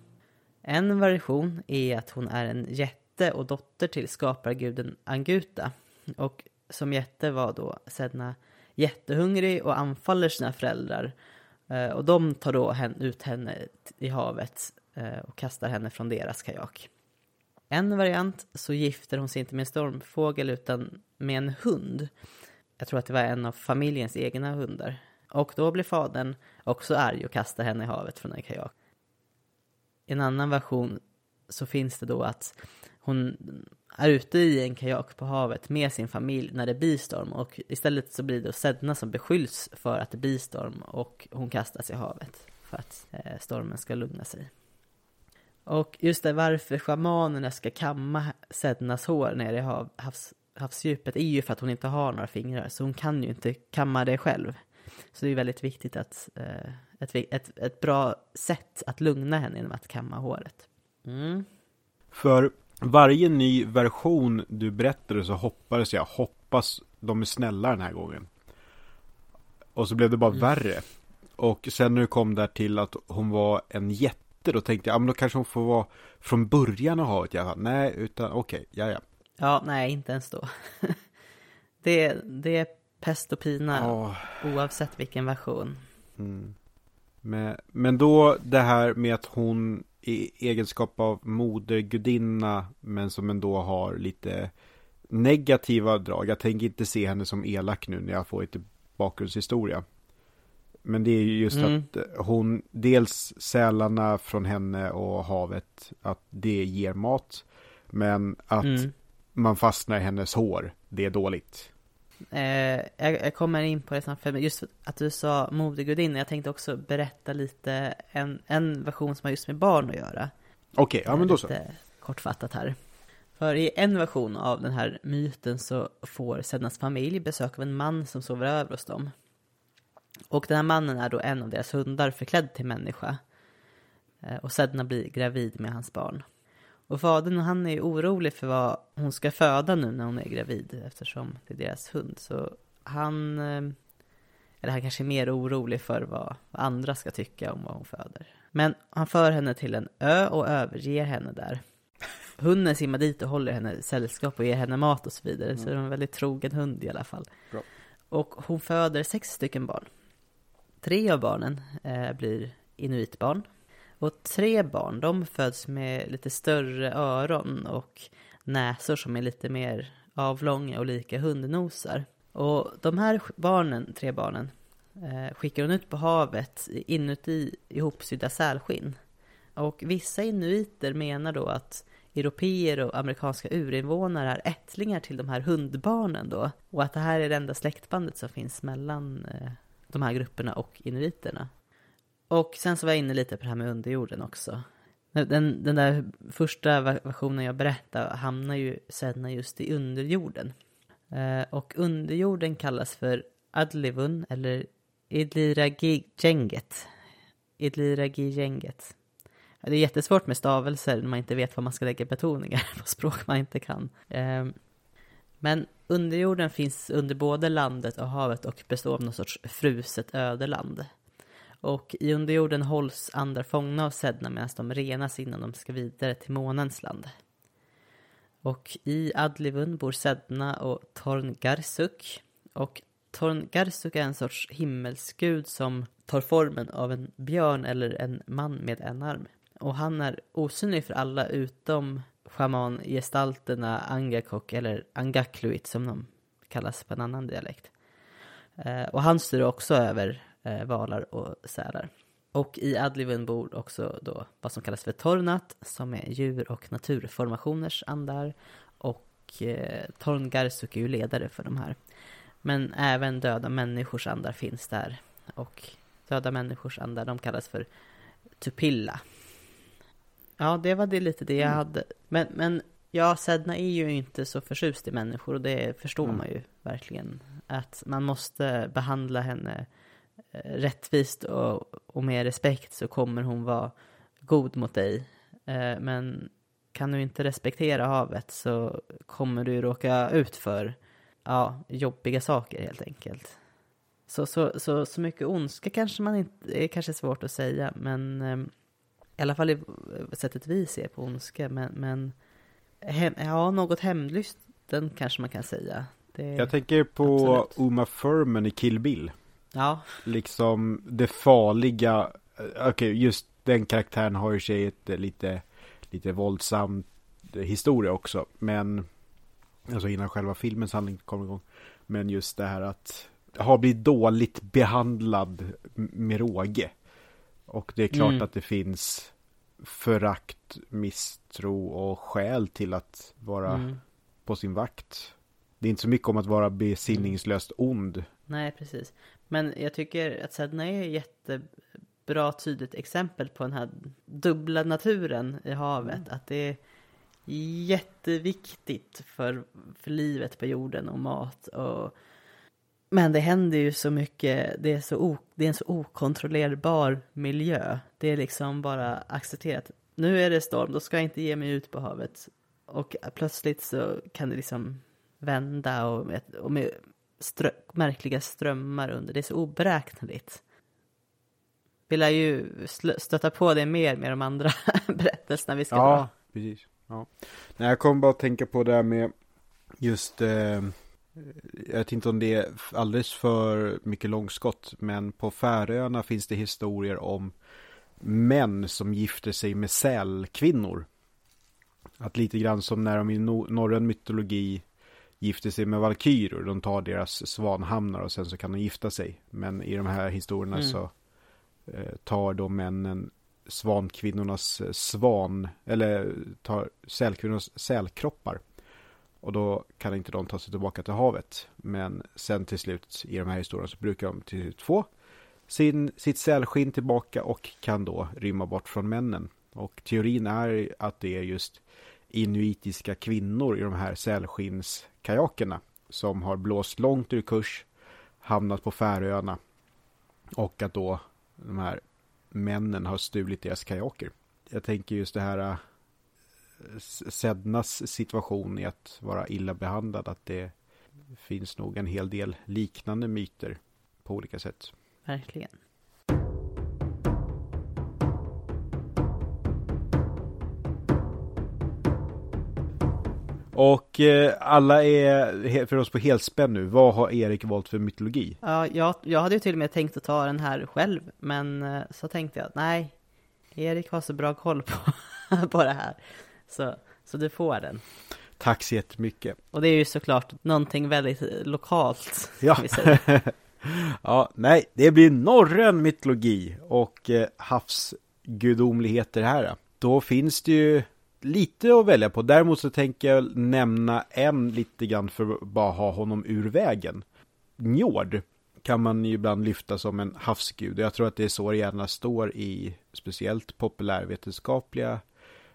En version är att hon är en jätte och dotter till skaparguden Anguta. Och som jätte var då Sedna jättehungrig och anfaller sina föräldrar. Eh, och de tar då ut henne i havet eh, och kastar henne från deras kajak. En variant så gifter hon sig inte med en stormfågel utan med en hund. Jag tror att det var en av familjens egna hundar. Och då blir fadern också arg och kastar henne i havet från en kajak. I en annan version så finns det då att hon är ute i en kajak på havet med sin familj när det blir storm och istället så blir det Sedna som beskylls för att det blir storm och hon kastas i havet för att eh, stormen ska lugna sig. Och just det varför shamanerna ska kamma Sednas hår nere i hav, havs, havsdjupet är ju för att hon inte har några fingrar så hon kan ju inte kamma det själv. Så det är väldigt viktigt att eh, ett, ett, ett bra sätt att lugna henne genom att kamma håret. Mm. För varje ny version du berättade så hoppades jag, hoppas de är snälla den här gången. Och så blev det bara mm. värre. Och sen när det kom där till att hon var en jätte, då tänkte jag, ja men då kanske hon får vara från början av havet. Jag nej, utan okej, okay, ja ja. Ja, nej, inte ens då. det, det är pest och pina oh. oavsett vilken version. Mm. Men, men då det här med att hon i egenskap av modergudinna men som ändå har lite negativa drag. Jag tänker inte se henne som elak nu när jag får lite bakgrundshistoria. Men det är ju just mm. att hon, dels sälarna från henne och havet, att det ger mat. Men att mm. man fastnar i hennes hår, det är dåligt. Eh, jag, jag, kommer in på det snart, för just att du sa modegudinna, jag tänkte också berätta lite en, en version som har just med barn att göra. Okej, okay, ja men då så. Lite kortfattat här. För i en version av den här myten så får Sednas familj besök av en man som sover över hos dem. Och den här mannen är då en av deras hundar förklädd till människa. Eh, och Sedna blir gravid med hans barn. Och fadern han är orolig för vad hon ska föda nu när hon är gravid eftersom det är deras hund. Så han, eh, eller han kanske är mer orolig för vad andra ska tycka om vad hon föder. Men han för henne till en ö och överger henne där. Hunden simmar dit och håller henne sällskap och ger henne mat och så vidare. Mm. Så det är en väldigt trogen hund i alla fall. Bra. Och hon föder sex stycken barn. Tre av barnen eh, blir inuitbarn och tre barn, de föds med lite större öron och näsor som är lite mer avlånga och lika hundnosar. Och de här barnen, tre barnen, eh, skickar hon ut på havet inuti ihopsydda sälskinn. Och vissa inuiter menar då att europeer och amerikanska urinvånare är ättlingar till de här hundbarnen då. Och att det här är det enda släktbandet som finns mellan eh, de här grupperna och inuiterna. Och sen så var jag inne lite på det här med underjorden också. Den, den där första versionen jag berättade hamnar ju sedan just i underjorden. Eh, och underjorden kallas för Adlivun eller Idliragigänget. Idliragigänget. Det är jättesvårt med stavelser när man inte vet vad man ska lägga betoningar på språk man inte kan. Eh, men underjorden finns under både landet och havet och består av någon sorts fruset ödeland. Och i underjorden hålls andra fångna av Sedna medan de renas innan de ska vidare till månens land. Och i Adlivun bor Sedna och Torngarsuk. Och Torngarsuk är en sorts himmelsgud som tar formen av en björn eller en man med en arm. Och han är osynlig för alla utom shamangestalterna Angakok eller Angakluit som de kallas på en annan dialekt. Eh, och han styr också över eh, valar och sälar. Och i Adliven bor också då vad som kallas för Tornat som är djur och naturformationers andar. Och eh, Torngarsuk är ju ledare för de här. Men även döda människors andar finns där. Och döda människors andar, de kallas för Tupilla. Ja, det var det lite det jag mm. hade. Men, men ja, Sedna är ju inte så förtjust i människor och det förstår mm. man ju verkligen. Att man måste behandla henne rättvist och, och med respekt så kommer hon vara god mot dig. Eh, men kan du inte respektera havet så kommer du råka ut för ja, jobbiga saker helt enkelt. Så, så, så, så mycket ondska kanske man inte, är kanske svårt att säga, men eh, i alla fall i sättet vi ser på ondska, men, men hem, ja, något hämndlysten kanske man kan säga. Det, Jag tänker på absolut. Uma Thurman i Kill Bill. Ja. Liksom det farliga, eh, okej, okay, just den karaktären har ju sig ett lite, lite våldsam historia också, men Alltså innan själva filmens handling kommer igång. Men just det här att ha blivit dåligt behandlad med råge. Och det är klart mm. att det finns förakt, misstro och skäl till att vara mm. på sin vakt. Det är inte så mycket om att vara besinningslöst ond. Nej, precis. Men jag tycker att Sedna är ett jättebra tydligt exempel på den här dubbla naturen i havet. Mm. Att det är jätteviktigt för, för livet på jorden och mat. Och, men det händer ju så mycket, det är, så o, det är en så okontrollerbar miljö. Det är liksom bara accepterat. Nu är det storm, då ska jag inte ge mig ut på havet. Och plötsligt så kan det liksom vända och och med strö, märkliga strömmar under. Det är så oberäkneligt. Vi lär ju stöta på det mer med de andra berättelserna vi ska ja, dra. precis. Ja. Nej, jag kommer bara att tänka på det här med just eh, jag vet inte om det är alldeles för mycket långskott, men på Färöarna finns det historier om män som gifter sig med sälkvinnor. Att lite grann som när de i norrön mytologi gifter sig med valkyror, de tar deras svanhamnar och sen så kan de gifta sig. Men i de här historierna mm. så eh, tar då männen svankvinnornas eh, svan, eller tar sälkvinnornas sälkroppar. Och då kan inte de ta sig tillbaka till havet. Men sen till slut i de här historierna så brukar de till slut få sin, sitt sälskinn tillbaka och kan då rymma bort från männen. Och teorin är att det är just inuitiska kvinnor i de här sälskinnskajakerna som har blåst långt ur kurs, hamnat på Färöarna och att då de här männen har stulit deras kajaker. Jag tänker just det här äh, Sednas situation i att vara illa behandlad, att det finns nog en hel del liknande myter på olika sätt. Verkligen. Och eh, alla är för oss på helspänn nu. Vad har Erik valt för mytologi? Ja, jag, jag hade ju till och med tänkt att ta den här själv, men eh, så tänkte jag att nej, Erik har så bra koll på, på det här. Så, så du får den. Tack så jättemycket. Och det är ju såklart någonting väldigt lokalt. Ja. ja, nej, det blir norrön mytologi och eh, havsgudomligheter här. Då finns det ju lite att välja på. Däremot så tänker jag nämna en lite grann för att bara ha honom ur vägen. Njord kan man ju ibland lyfta som en havsgud. Jag tror att det är så det gärna står i speciellt populärvetenskapliga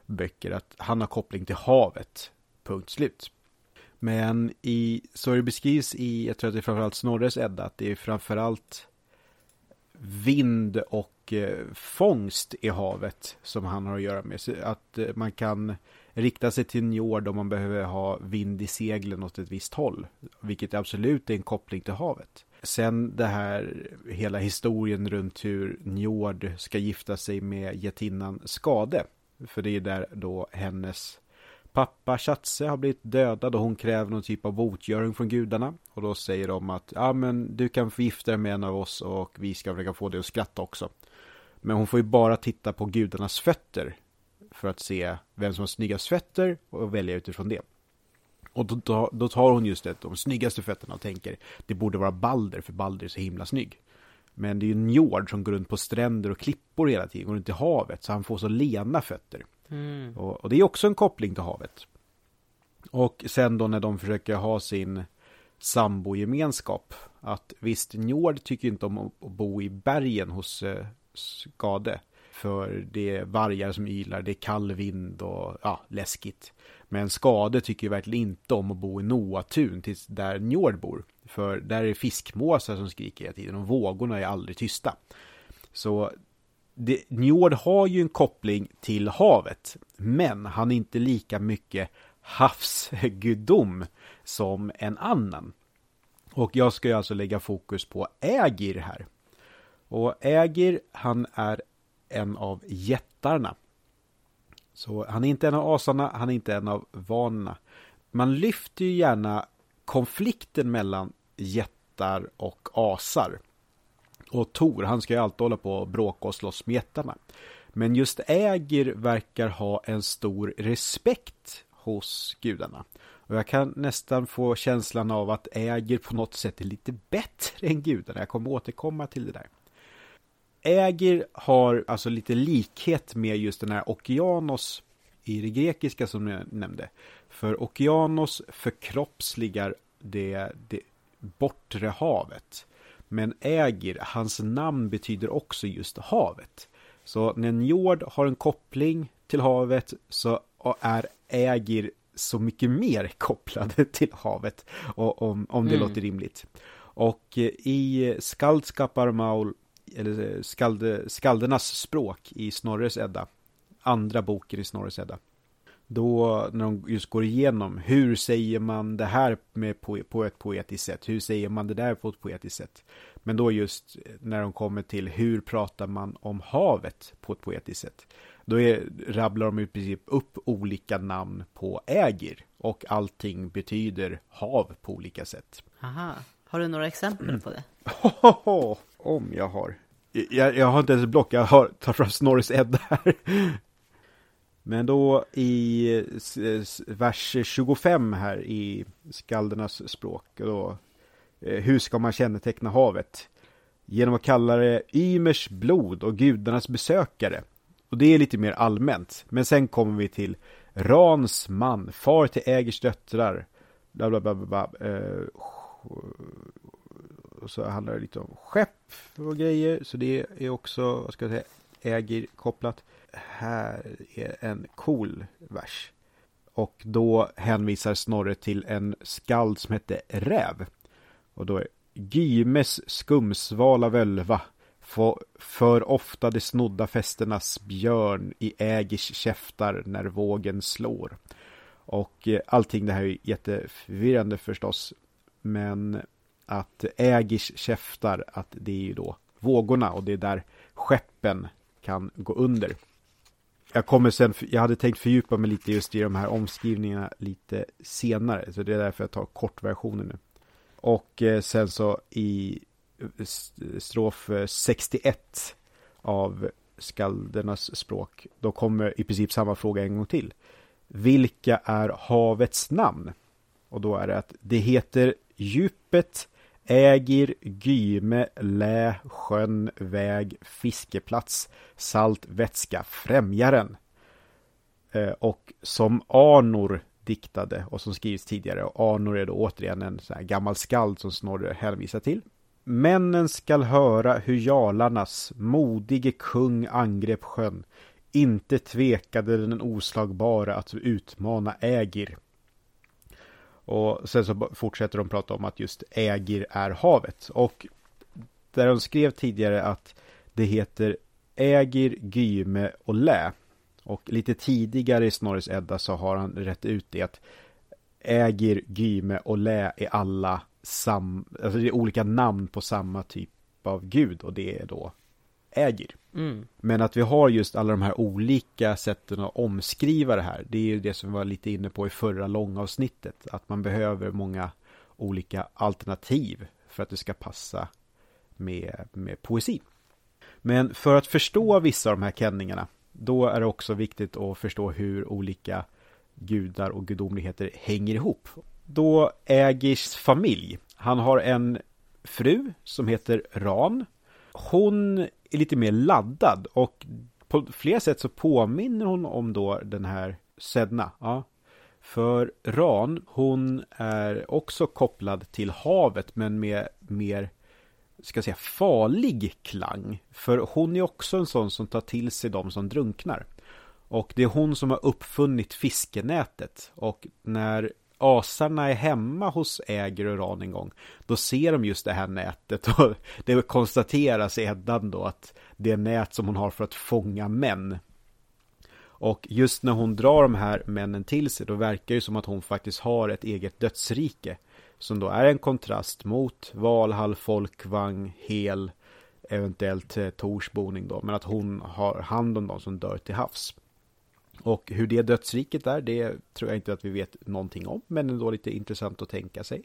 böcker att han har koppling till havet. Punkt slut. Men i, så det beskrivs i, jag tror att det är framförallt Snorres Edda, att det är framförallt vind och Eh, fångst i havet som han har att göra med. Så att eh, man kan rikta sig till Njord om man behöver ha vind i seglen åt ett visst håll. Vilket absolut är en koppling till havet. Sen det här hela historien runt hur Njord ska gifta sig med jätinnan Skade. För det är där då hennes pappa Chatse har blivit dödad och hon kräver någon typ av botgöring från gudarna. Och då säger de att ja men du kan få gifta dig med en av oss och vi ska försöka få dig att skratta också. Men hon får ju bara titta på gudarnas fötter för att se vem som har snyggast fötter och välja utifrån det. Och då, då tar hon just det, de snyggaste fötterna och tänker det borde vara Balder för Balder är så himla snygg. Men det är ju Njord som går runt på stränder och klippor hela tiden, går runt i havet så han får så lena fötter. Mm. Och, och, det är också en koppling till havet. Och sen då när de försöker ha sin sambogemenskap. Att visst, Njord tycker inte om att bo i bergen hos eh, Skade. För det är vargar som ylar, det är kall vind och ja, läskigt. Men Skade tycker ju verkligen inte om att bo i Noatun, tills där Njord bor. För där är det fiskmåsar som skriker hela tiden och vågorna är aldrig tysta. Så det, Njord har ju en koppling till havet, men han är inte lika mycket havsgudom som en annan. Och jag ska ju alltså lägga fokus på Ägir här. Och Ägir, han är en av jättarna. Så han är inte en av asarna, han är inte en av vanorna. Man lyfter ju gärna konflikten mellan jättar och asar. Och Tor, han ska ju alltid hålla på och bråka och slåss med jättarna. Men just Ägir verkar ha en stor respekt hos gudarna. Och jag kan nästan få känslan av att Ägir på något sätt är lite bättre än gudarna. Jag kommer återkomma till det där. Ägir har alltså lite likhet med just den här Okeanos i det grekiska som jag nämnde. För Okeanos förkroppsligar det, det bortre havet. Men Ägir, hans namn betyder också just havet. Så när Njord har en koppling till havet så är Ägir så mycket mer kopplade till havet. Om, om det mm. låter rimligt. Och eh, i Skaldskaparmaul, eller eh, skald, skaldernas språk i Snorres Edda, andra boken i Snorres Edda, då när de just går igenom hur säger man det här med på, på ett poetiskt sätt, hur säger man det där på ett poetiskt sätt. Men då just när de kommer till hur pratar man om havet på ett poetiskt sätt. Då är, rabblar de i princip upp olika namn på ägir och allting betyder hav på olika sätt. Aha. Har du några exempel på det? Om jag har. Jag, jag har inte ens block, jag har tagit fram Snorris Edda här. Men då i vers 25 här i skaldernas språk, då, eh, hur ska man känneteckna havet? Genom att kalla det Ymers blod och gudarnas besökare och det är lite mer allmänt. Men sen kommer vi till Rans man, far till Ägers döttrar. Bla bla bla bla. bla. Eh, och så handlar det lite om skepp och grejer. Så det är också, vad ska jag säga, Ägir kopplat. Här är en cool vers. Och då hänvisar Snorre till en skald som hette Räv. Och då är Gymes skumsvala völva för ofta de snodda fästernas björn i ägers käftar när vågen slår. Och eh, allting det här är jätteförvirrande förstås. Men att ägers käftar, att det är ju då vågorna och det är där skeppen kan gå under. Jag kommer sen, jag hade tänkt fördjupa mig lite just i de här omskrivningarna lite senare, så det är därför jag tar kortversionen nu. Och eh, sen så i eh, strof eh, 61 av skaldernas språk. Då kommer i princip samma fråga en gång till. Vilka är havets namn? Och då är det att det heter djupet, ägir, gyme, lä, sjön, väg, fiskeplats, salt, vätska, främjaren. Eh, och som Arnor diktade och som skrivits tidigare. Och Arnor är då återigen en sån här gammal skald som Snorre hänvisar till. Männen skall höra hur jarlarnas modige kung angrep sjön. Inte tvekade den oslagbara att utmana Ägir. Och sen så fortsätter de prata om att just Ägir är havet. Och där de skrev tidigare att det heter Ägir, Gyme och Lä. Och lite tidigare i Snorres Edda så har han rätt ut det att Ägir, Gyme och Lä är alla sam, alltså det är olika namn på samma typ av gud och det är då ägir. Mm. Men att vi har just alla de här olika sätten att omskriva det här, det är ju det som vi var lite inne på i förra långavsnittet, att man behöver många olika alternativ för att det ska passa med, med poesi. Men för att förstå vissa av de här kenningarna, då är det också viktigt att förstå hur olika gudar och gudomligheter hänger ihop. Då ägis familj, han har en fru som heter Ran. Hon är lite mer laddad och på flera sätt så påminner hon om då den här Sedna. Ja. För Ran, hon är också kopplad till havet men med mer ska jag säga, farlig klang. För hon är också en sån som tar till sig de som drunknar. Och det är hon som har uppfunnit fiskenätet. Och när asarna är hemma hos Äger och Ran en gång, då ser de just det här nätet och det konstateras i Eddan då att det är nät som hon har för att fånga män. Och just när hon drar de här männen till sig, då verkar det som att hon faktiskt har ett eget dödsrike. Som då är en kontrast mot Valhall, Folkvang, Hel, eventuellt eh, Tors boning då. Men att hon har hand om de som dör till havs. Och hur det dödsriket är, det tror jag inte att vi vet någonting om. Men ändå lite intressant att tänka sig.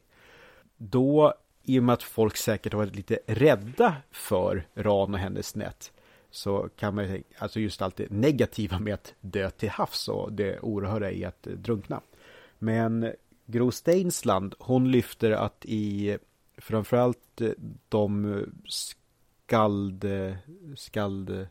Då, i och med att folk säkert har varit lite rädda för Ran och hennes nät. Så kan man ju alltså just allt det negativa med att dö till havs och det oerhörda i att drunkna. Men Gro Steinsland, hon lyfter att i framförallt de skald, skald,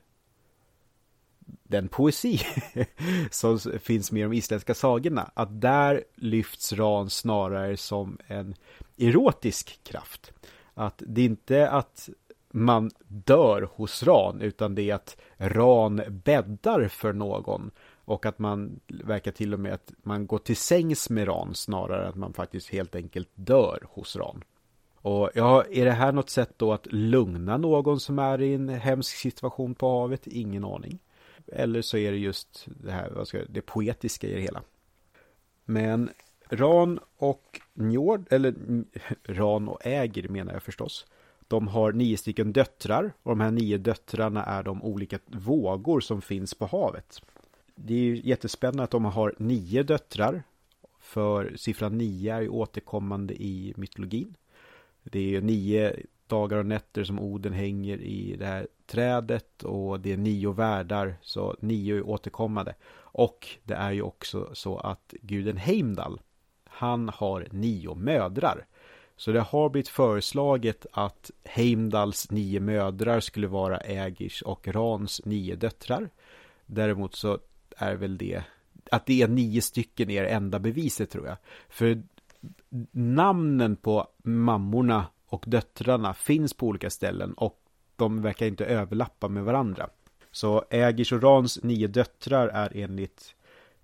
den poesi som finns med i de isländska sagorna, att där lyfts Ran snarare som en erotisk kraft. Att det är inte att man dör hos Ran, utan det är att Ran bäddar för någon och att man verkar till och med att man går till sängs med Ran snarare än att man faktiskt helt enkelt dör hos Ran. Och ja, är det här något sätt då att lugna någon som är i en hemsk situation på havet? Ingen aning. Eller så är det just det här, vad ska jag, det poetiska i det hela. Men Ran och Njord, eller Ran och Äger menar jag förstås. De har nio stycken döttrar och de här nio döttrarna är de olika vågor som finns på havet det är ju jättespännande att de har nio döttrar. För siffran nio är ju återkommande i mytologin. Det är ju nio dagar och nätter som Oden hänger i det här trädet och det är nio världar, så nio är återkommande. Och det är ju också så att guden Heimdall, han har nio mödrar. Så det har blivit föreslaget att Heimdalls nio mödrar skulle vara Ägirs och Rans nio döttrar. Däremot så är väl det att det är nio stycken är det enda beviset tror jag. För namnen på mammorna och döttrarna finns på olika ställen och de verkar inte överlappa med varandra. Så Ägirs och Rans nio döttrar är enligt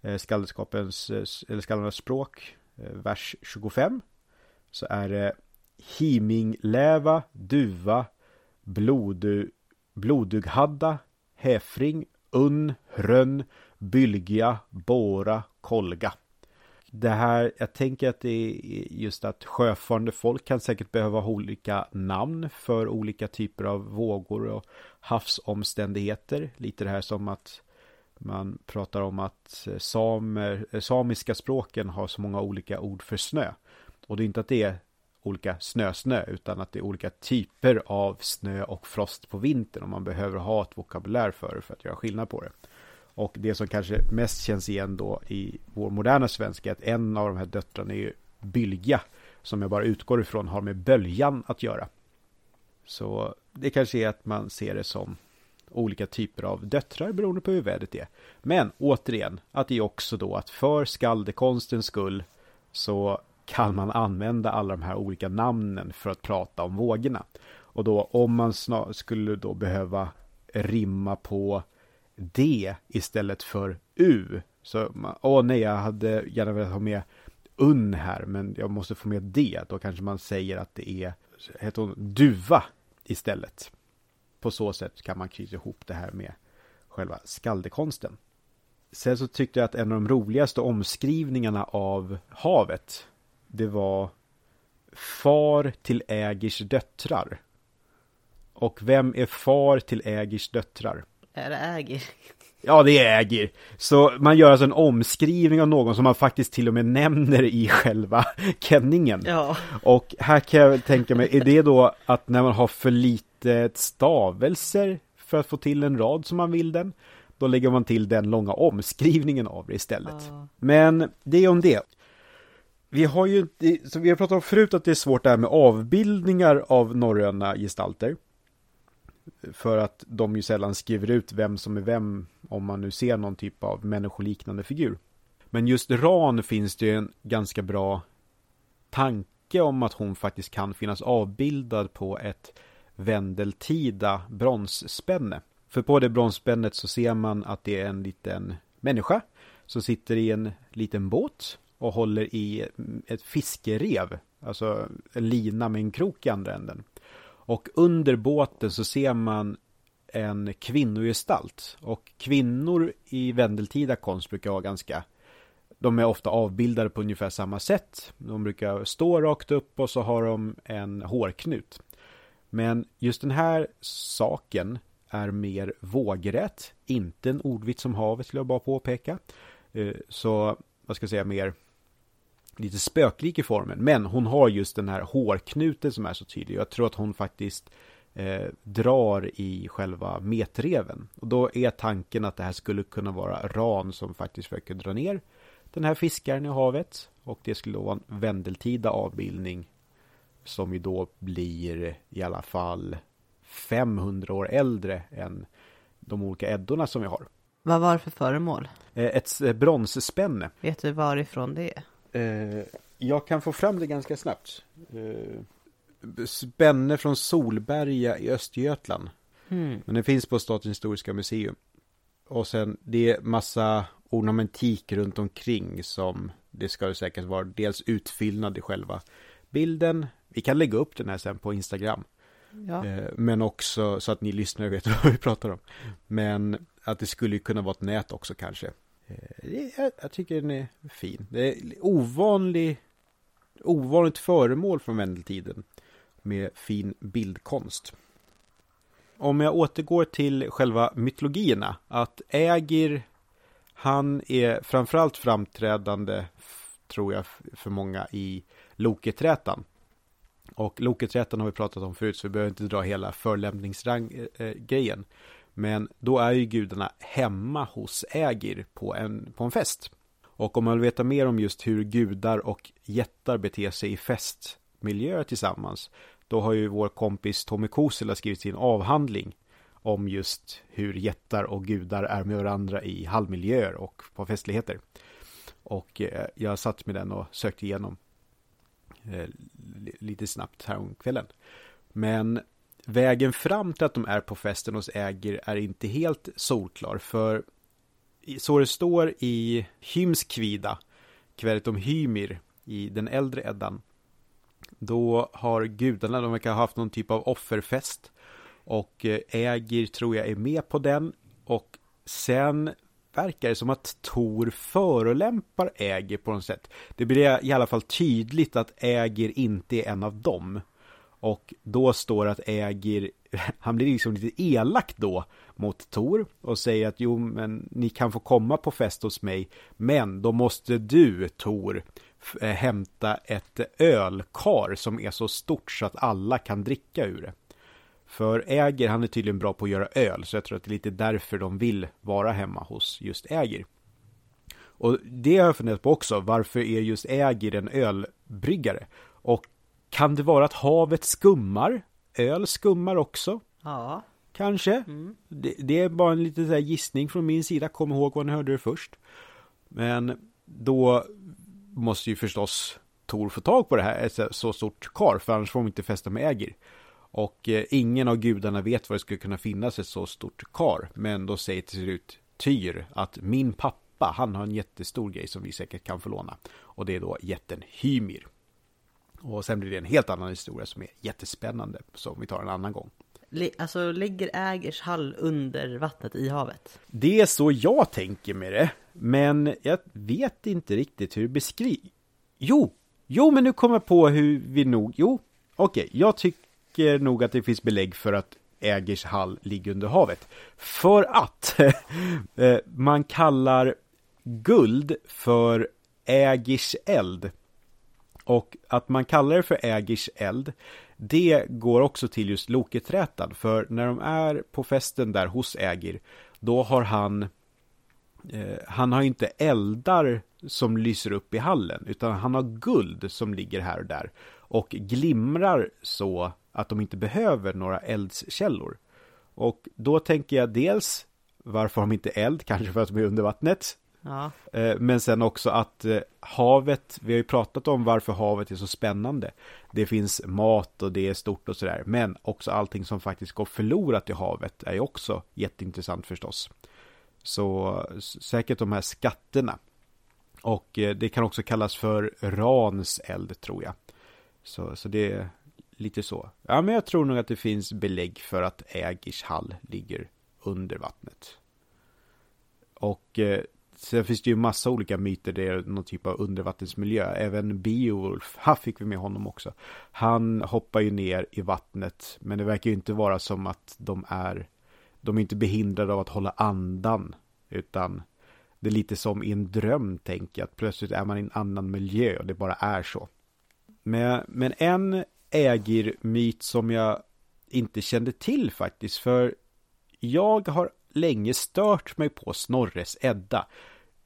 eh, skaldskapens, eh, eller skallarnas språk, eh, vers 25. Så är det Himingläva, Duva, Blodu, Blodughadda, Häfring, Unn, Hrönn, Bylgia, Båra, Kolga. Det här, jag tänker att det är just att sjöfarande folk kan säkert behöva ha olika namn för olika typer av vågor och havsomständigheter. Lite det här som att man pratar om att samer, samiska språken har så många olika ord för snö. Och det är inte att det är olika snösnö -snö, utan att det är olika typer av snö och frost på vintern och man behöver ha ett vokabulär för det för att göra skillnad på det. Och det som kanske mest känns igen då i vår moderna svenska är att en av de här döttrarna är ju Bylga, Som jag bara utgår ifrån har med böljan att göra. Så det kanske är att man ser det som olika typer av döttrar beroende på hur vädret är. Men återigen, att det är också då att för skaldekonstens skull så kan man använda alla de här olika namnen för att prata om vågorna. Och då om man skulle då behöva rimma på D istället för U. Så, åh nej, jag hade gärna velat ha med unn här, men jag måste få med D. Då kanske man säger att det är, heter hon, duva istället. På så sätt kan man knyta ihop det här med själva skaldekonsten. Sen så tyckte jag att en av de roligaste omskrivningarna av havet, det var far till Ägers döttrar. Och vem är far till Ägers döttrar? Är det Ägir? Ja, det är Ägir. Så man gör alltså en omskrivning av någon som man faktiskt till och med nämner i själva kenningen. Ja. Och här kan jag tänka mig, är det då att när man har för lite stavelser för att få till en rad som man vill den. Då lägger man till den långa omskrivningen av det istället. Ja. Men det är om det. Vi har ju så vi har pratat om förut att det är svårt det här med avbildningar av norröna gestalter. För att de ju sällan skriver ut vem som är vem om man nu ser någon typ av människoliknande figur. Men just Ran finns det ju en ganska bra tanke om att hon faktiskt kan finnas avbildad på ett vändeltida bronsspänne. För på det bronsspännet så ser man att det är en liten människa som sitter i en liten båt och håller i ett fiskerev, alltså en lina med en krok i andra änden. Och under båten så ser man en kvinnogestalt. Och kvinnor i vändeltida konst brukar vara ganska de är ofta avbildade på ungefär samma sätt. De brukar stå rakt upp och så har de en hårknut. Men just den här saken är mer vågrätt, inte en ordvits som havet skulle jag bara påpeka. Eh, så, vad ska jag säga, mer lite spöklik i formen. Men hon har just den här hårknuten som är så tydlig. Jag tror att hon faktiskt eh, drar i själva metreven. Och då är tanken att det här skulle kunna vara Ran som faktiskt försöker dra ner den här fiskaren i havet. Och det skulle då vara en vändeltida avbildning som ju då blir i alla fall 500 år äldre än de olika Eddorna som vi har. Vad var det för föremål? Eh, ett eh, bronsspänne. Vet du varifrån det är? Eh, jag kan få fram det ganska snabbt. Spänne från Solberga i Östergötland. Hmm. Men det finns på Statens historiska museum. Och sen det är massa ornamentik runt omkring som det ska säkert vara dels utfyllnad i själva bilden. Vi kan lägga upp den här sen på Instagram. Ja. Eh, Men också så att ni lyssnare vet vad vi pratar om. Men att det skulle kunna vara ett nät också kanske. Eh, jag, jag tycker den är fin. Det är ovanlig, ovanligt föremål från medeltiden Med fin bildkonst. Om jag återgår till själva mytologierna. Att Ägir, han är framförallt framträdande, tror jag, för många i Loketrätan. Och Loketrätan har vi pratat om förut, så vi behöver inte dra hela förlämningsgrejen. Eh, eh, men då är ju gudarna hemma hos Ägir på en, på en fest. Och om man vill veta mer om just hur gudar och jättar beter sig i festmiljöer tillsammans, då har ju vår kompis Tommy Kosela skrivit sin avhandling om just hur jättar och gudar är med varandra i hallmiljöer och på festligheter. Och eh, jag satt med den och sökte igenom eh, lite snabbt här om kvällen. Men vägen fram till att de är på festen hos Ägir är inte helt solklar. För så det står i Hymskvida, kväret om Hymir i den äldre Eddan. Då har gudarna, de verkar ha haft någon typ av offerfest. Och eh, Ägir tror jag är med på den. Och sen verkar det som att Tor förolämpar Ägir på något sätt. Det blir i alla fall tydligt att Ägir inte är en av dem. Och då står att Ägir, han blir liksom lite elak då mot Tor och säger att jo men ni kan få komma på fest hos mig men då måste du Tor eh, hämta ett ölkar som är så stort så att alla kan dricka ur det. För Äger, han är tydligen bra på att göra öl, så jag tror att det är lite därför de vill vara hemma hos just Äger. Och det har jag funderat på också, varför är just Äger en ölbryggare? Och kan det vara att havet skummar? Öl skummar också? Ja. Kanske? Mm. Det, det, är bara en liten gissning från min sida, kom ihåg vad ni hörde det först. Men då måste ju förstås Tor få tag på det här, ett så stort kar, för annars får de inte festa med Ägir. Och eh, ingen av gudarna vet vad det skulle kunna finnas ett så stort kar. Men då säger till slut Tyr att min pappa, han har en jättestor grej som vi säkert kan få låna. Och det är då jätten Hymir. Och sen blir det en helt annan historia som är jättespännande, som vi tar en annan gång. Alltså ligger Ägers hall under vattnet i havet? Det är så jag tänker med det. Men jag vet inte riktigt hur det beskrivs. Jo! Jo, men nu kommer jag på hur vi nog... Jo, okej. Okay. Jag tycker nog att det finns belägg för att Ägers hall ligger under havet. För att eh, man kallar guld för Ägers eld. Och att man kallar det för Ägirs eld det går också till just Loketrätan. För när de är på festen där hos Ägir, då har han eh, han har inte eldar som lyser upp i hallen, utan han har guld som ligger här och där och glimrar så att de inte behöver några eldskällor. Och då tänker jag dels varför har de inte eld? Kanske för att de är under vattnet. Ja. Eh, men sen också att eh, havet, vi har ju pratat om varför havet är så spännande. Det finns mat och det är stort och sådär. Men också allting som faktiskt går förlorat i havet är ju också jätteintressant förstås. Så säkert de här skatterna. Och eh, det kan också kallas för Rans eld tror jag. Så, så det är lite så. Ja, men jag tror nog att det finns belägg för att Ägishall ligger under vattnet. Och sen finns det ju massa olika myter, det är någon typ av undervattensmiljö. Även Beowulf, här fick vi med honom också. Han hoppar ju ner i vattnet, men det verkar ju inte vara som att de är, de är inte behindrade av att hålla andan, utan det är lite som i en dröm, tänker jag, att plötsligt är man i en annan miljö och det bara är så. Men, men en ägir-myt som jag inte kände till faktiskt, för jag har länge stört mig på Snorres Edda.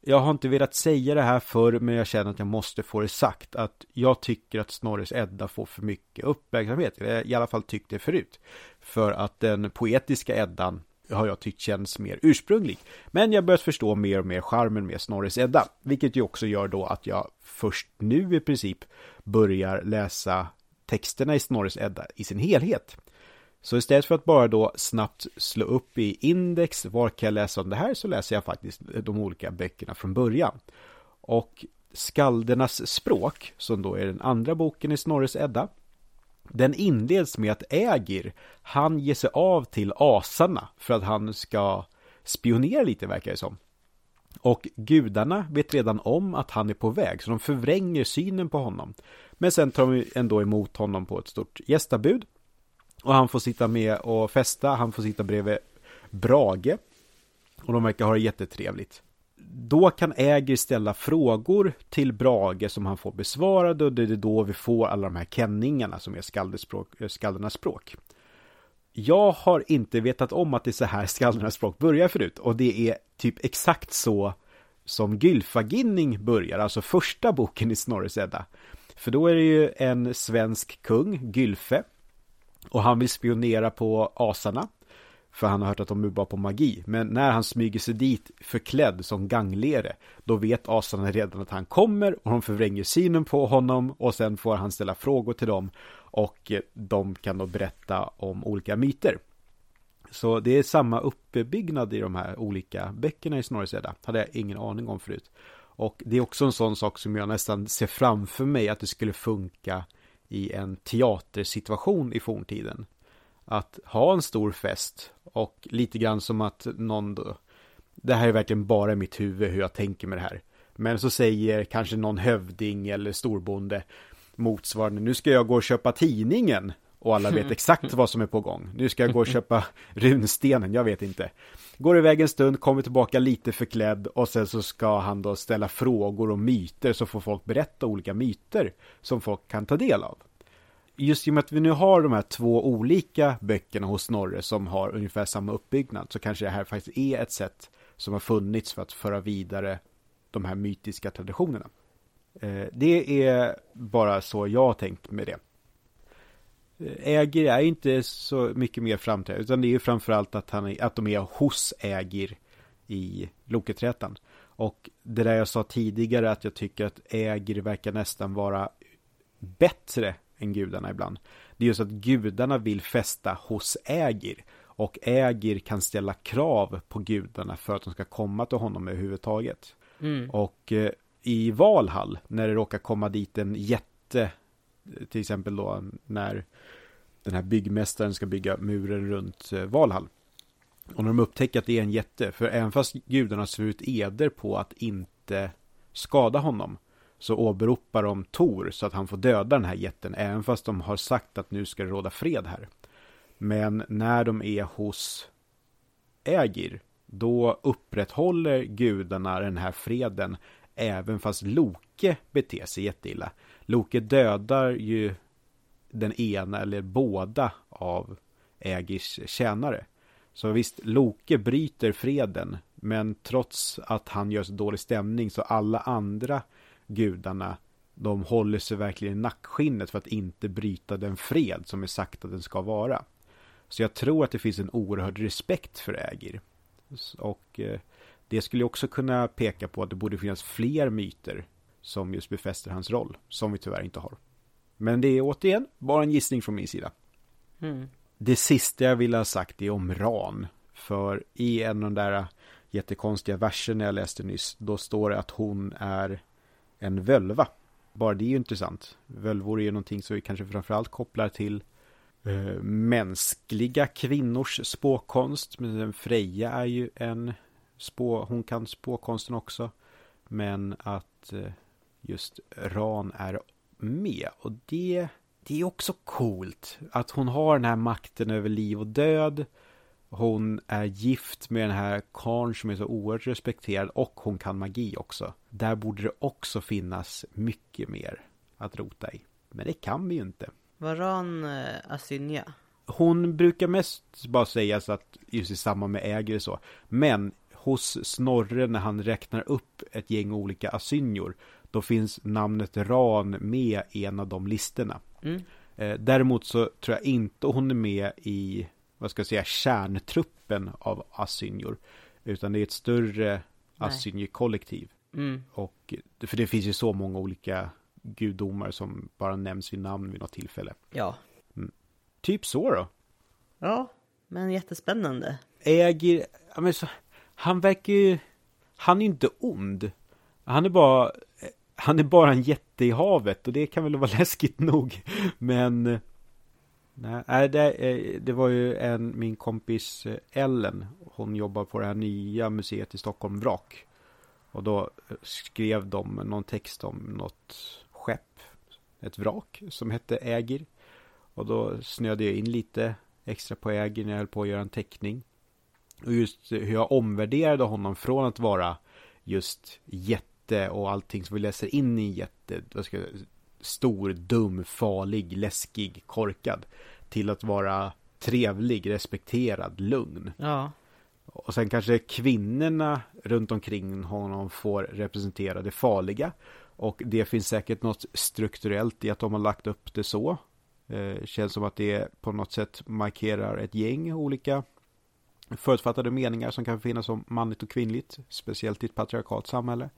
Jag har inte velat säga det här förr, men jag känner att jag måste få det sagt. Att jag tycker att Snorres Edda får för mycket uppmärksamhet. Jag i alla fall tyckt det förut. För att den poetiska Eddan har jag tyckt känns mer ursprunglig. Men jag börjat förstå mer och mer charmen med Snorres Edda. Vilket ju också gör då att jag först nu i princip börjar läsa texterna i Snorres Edda i sin helhet. Så istället för att bara då snabbt slå upp i index, var kan jag läsa om det här, så läser jag faktiskt de olika böckerna från början. Och Skaldernas språk, som då är den andra boken i Snorres Edda, den inleds med att Ägir, han ger sig av till asarna för att han ska spionera lite verkar det som. Och gudarna vet redan om att han är på väg, så de förvränger synen på honom. Men sen tar de ändå emot honom på ett stort gästabud och han får sitta med och festa, han får sitta bredvid Brage. Och de verkar ha det jättetrevligt. Då kan Äger ställa frågor till Brage som han får besvarade och det är då vi får alla de här kenningarna som är skaldernas eh, språk. Jag har inte vetat om att det är så här skaldernas språk börjar förut och det är typ exakt så som Gylfaginning börjar, alltså första boken i Snorres Edda. För då är det ju en svensk kung, Gylfe, och han vill spionera på asarna. För han har hört att de är bra på magi. Men när han smyger sig dit förklädd som ganglere. Då vet asarna redan att han kommer och de förvränger synen på honom. Och sen får han ställa frågor till dem. Och eh, de kan då berätta om olika myter. Så det är samma uppbyggnad i de här olika böckerna i Snorres Edda. Hade jag ingen aning om förut. Och det är också en sån sak som jag nästan ser framför mig att det skulle funka i en teatersituation i forntiden. Att ha en stor fest och lite grann som att någon då, det här är verkligen bara i mitt huvud hur jag tänker med det här. Men så säger kanske någon hövding eller storbonde motsvarande, nu ska jag gå och köpa tidningen och alla vet exakt vad som är på gång. Nu ska jag gå och köpa runstenen, jag vet inte. Går iväg en stund, kommer tillbaka lite förklädd och sen så ska han då ställa frågor och myter så får folk berätta olika myter som folk kan ta del av. Just i och med att vi nu har de här två olika böckerna hos Snorre som har ungefär samma uppbyggnad så kanske det här faktiskt är ett sätt som har funnits för att föra vidare de här mytiska traditionerna. Eh, det är bara så jag har tänkt med det. Ägir är inte så mycket mer framträdande, utan det är ju framförallt att, han är, att de är hos Ägir i Loketrätan. Och det där jag sa tidigare, att jag tycker att Ägir verkar nästan vara bättre än gudarna ibland. Det är just att gudarna vill fästa hos Ägir. Och Ägir kan ställa krav på gudarna för att de ska komma till honom överhuvudtaget. Mm. Och eh, i Valhall, när det råkar komma dit en jätte till exempel då när den här byggmästaren ska bygga muren runt eh, Valhall. Och när de upptäcker att det är en jätte, för även fast gudarna ser ut eder på att inte skada honom, så åberopar de Tor så att han får döda den här jätten, även fast de har sagt att nu ska det råda fred här. Men när de är hos Ägir, då upprätthåller gudarna den här freden, även fast Loke beter sig jätteilla. Loke dödar ju den ena eller båda av Ägirs tjänare. Så visst, Loke bryter freden, men trots att han gör så dålig stämning så alla andra gudarna de håller sig verkligen i nackskinnet för att inte bryta den fred som är sagt att den ska vara. Så jag tror att det finns en oerhörd respekt för Ägir. Och eh, det skulle också kunna peka på att det borde finnas fler myter som just befäster hans roll, som vi tyvärr inte har. Men det är återigen bara en gissning från min sida. Mm. Det sista jag vill ha sagt är om Ran. För i en av de där jättekonstiga verserna jag läste nyss, då står det att hon är en völva. Bara det är ju intressant. Völvor är ju någonting som vi kanske framförallt kopplar till eh, mänskliga kvinnors spåkonst. Men Freja är ju en spå, hon kan spåkonsten också. Men att eh, just Ran är med. Och det, det är också coolt. Att hon har den här makten över liv och död. Hon är gift med den här karln som är så oerhört respekterad och hon kan magi också. Där borde det också finnas mycket mer att rota i. Men det kan vi ju inte. Varan uh, Asynja? Hon brukar mest bara sägas att just i samband med ägare så. Men hos Snorre när han räknar upp ett gäng olika asynjor. Då finns namnet Ran med i en av de listorna. Mm. Eh, däremot så tror jag inte hon är med i vad ska jag säga, kärntruppen av assynjor. Utan det är ett större assynjekollektiv. Mm. Och, för det finns ju så många olika gudomar som bara nämns vid namn vid något tillfälle. Ja. Mm. Typ så då. Ja, men jättespännande. Äger, ja, men så, han verkar ju, han är inte ond. Han är bara, han är bara en jätte i havet och det kan väl vara läskigt nog. Men Nej, det, eh, det var ju en, min kompis eh, Ellen. Hon jobbar på det här nya museet i Stockholm, Vrak. Och då eh, skrev de någon text om något skepp, ett vrak som hette Ägir. Och då snöade jag in lite extra på Ägir när jag höll på att göra en teckning. Och just hur jag omvärderade honom från att vara just jätte och allting som vi läser in i jätte, vad ska jag, stor, dum, farlig, läskig, korkad. Till att vara trevlig, respekterad, lugn. Ja. Och sen kanske kvinnorna runt omkring honom får representera det farliga. Och det finns säkert något strukturellt i att de har lagt upp det så. Eh, känns som att det på något sätt markerar ett gäng olika förutfattade meningar som kan finnas om manligt och kvinnligt. Speciellt i ett patriarkalt samhälle.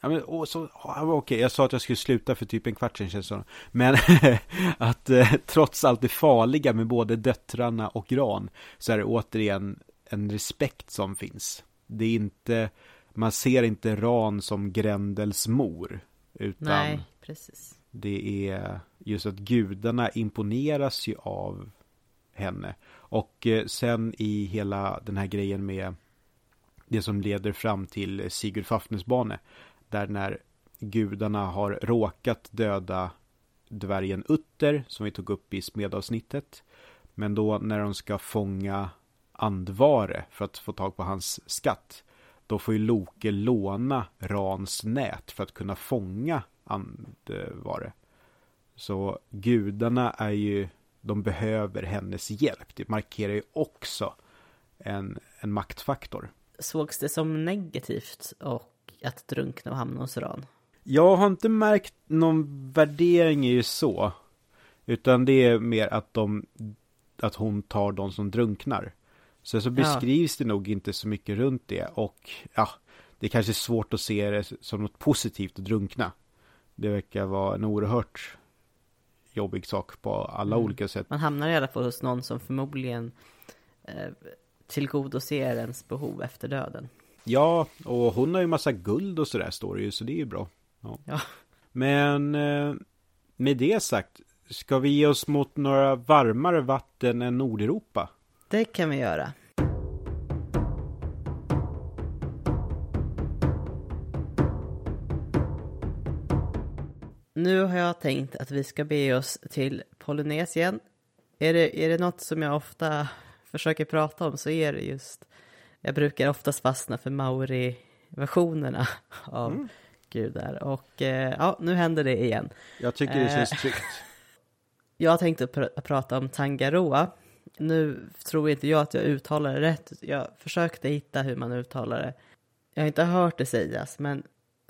Ja, men, och så, okej, okay, jag sa att jag skulle sluta för typ en kvart sedan känns det Men att eh, trots allt det farliga med både döttrarna och Gran så är det återigen en respekt som finns. Det är inte, man ser inte Ran som Grendels mor. Utan Nej, precis. Det är just att gudarna imponeras ju av henne. Och eh, sen i hela den här grejen med det som leder fram till Sigurd Fafnesbane där när gudarna har råkat döda dvärgen Utter, som vi tog upp i smedavsnittet. Men då när de ska fånga Andvare för att få tag på hans skatt. Då får ju Loke låna Rans nät för att kunna fånga Andvare. Så gudarna är ju, de behöver hennes hjälp. Det markerar ju också en, en maktfaktor. Sågs det som negativt och att drunkna och hamna hos Ran? Jag har inte märkt någon värdering i så. Utan det är mer att de att hon tar de som drunknar. Så så beskrivs ja. det nog inte så mycket runt det och ja, det är kanske är svårt att se det som något positivt att drunkna. Det verkar vara en oerhört jobbig sak på alla mm. olika sätt. Man hamnar i alla fall hos någon som förmodligen eh, tillgodoser ens behov efter döden. Ja, och hon har ju massa guld och sådär står det ju, så det är ju bra. Ja. ja. Men eh, med det sagt, ska vi ge oss mot några varmare vatten än Nordeuropa? Det kan vi göra. Nu har jag tänkt att vi ska be oss till Polynesien. Är det, är det något som jag ofta försöker prata om så är det just jag brukar oftast fastna för Maori-versionerna av mm. gudar. Och eh, ja, nu händer det igen. Jag tycker det känns eh, tryggt. Jag tänkte pr prata om Tangaroa. Nu tror inte jag att jag uttalar det rätt. Jag försökte hitta hur man uttalar det. Jag har inte hört det sägas, men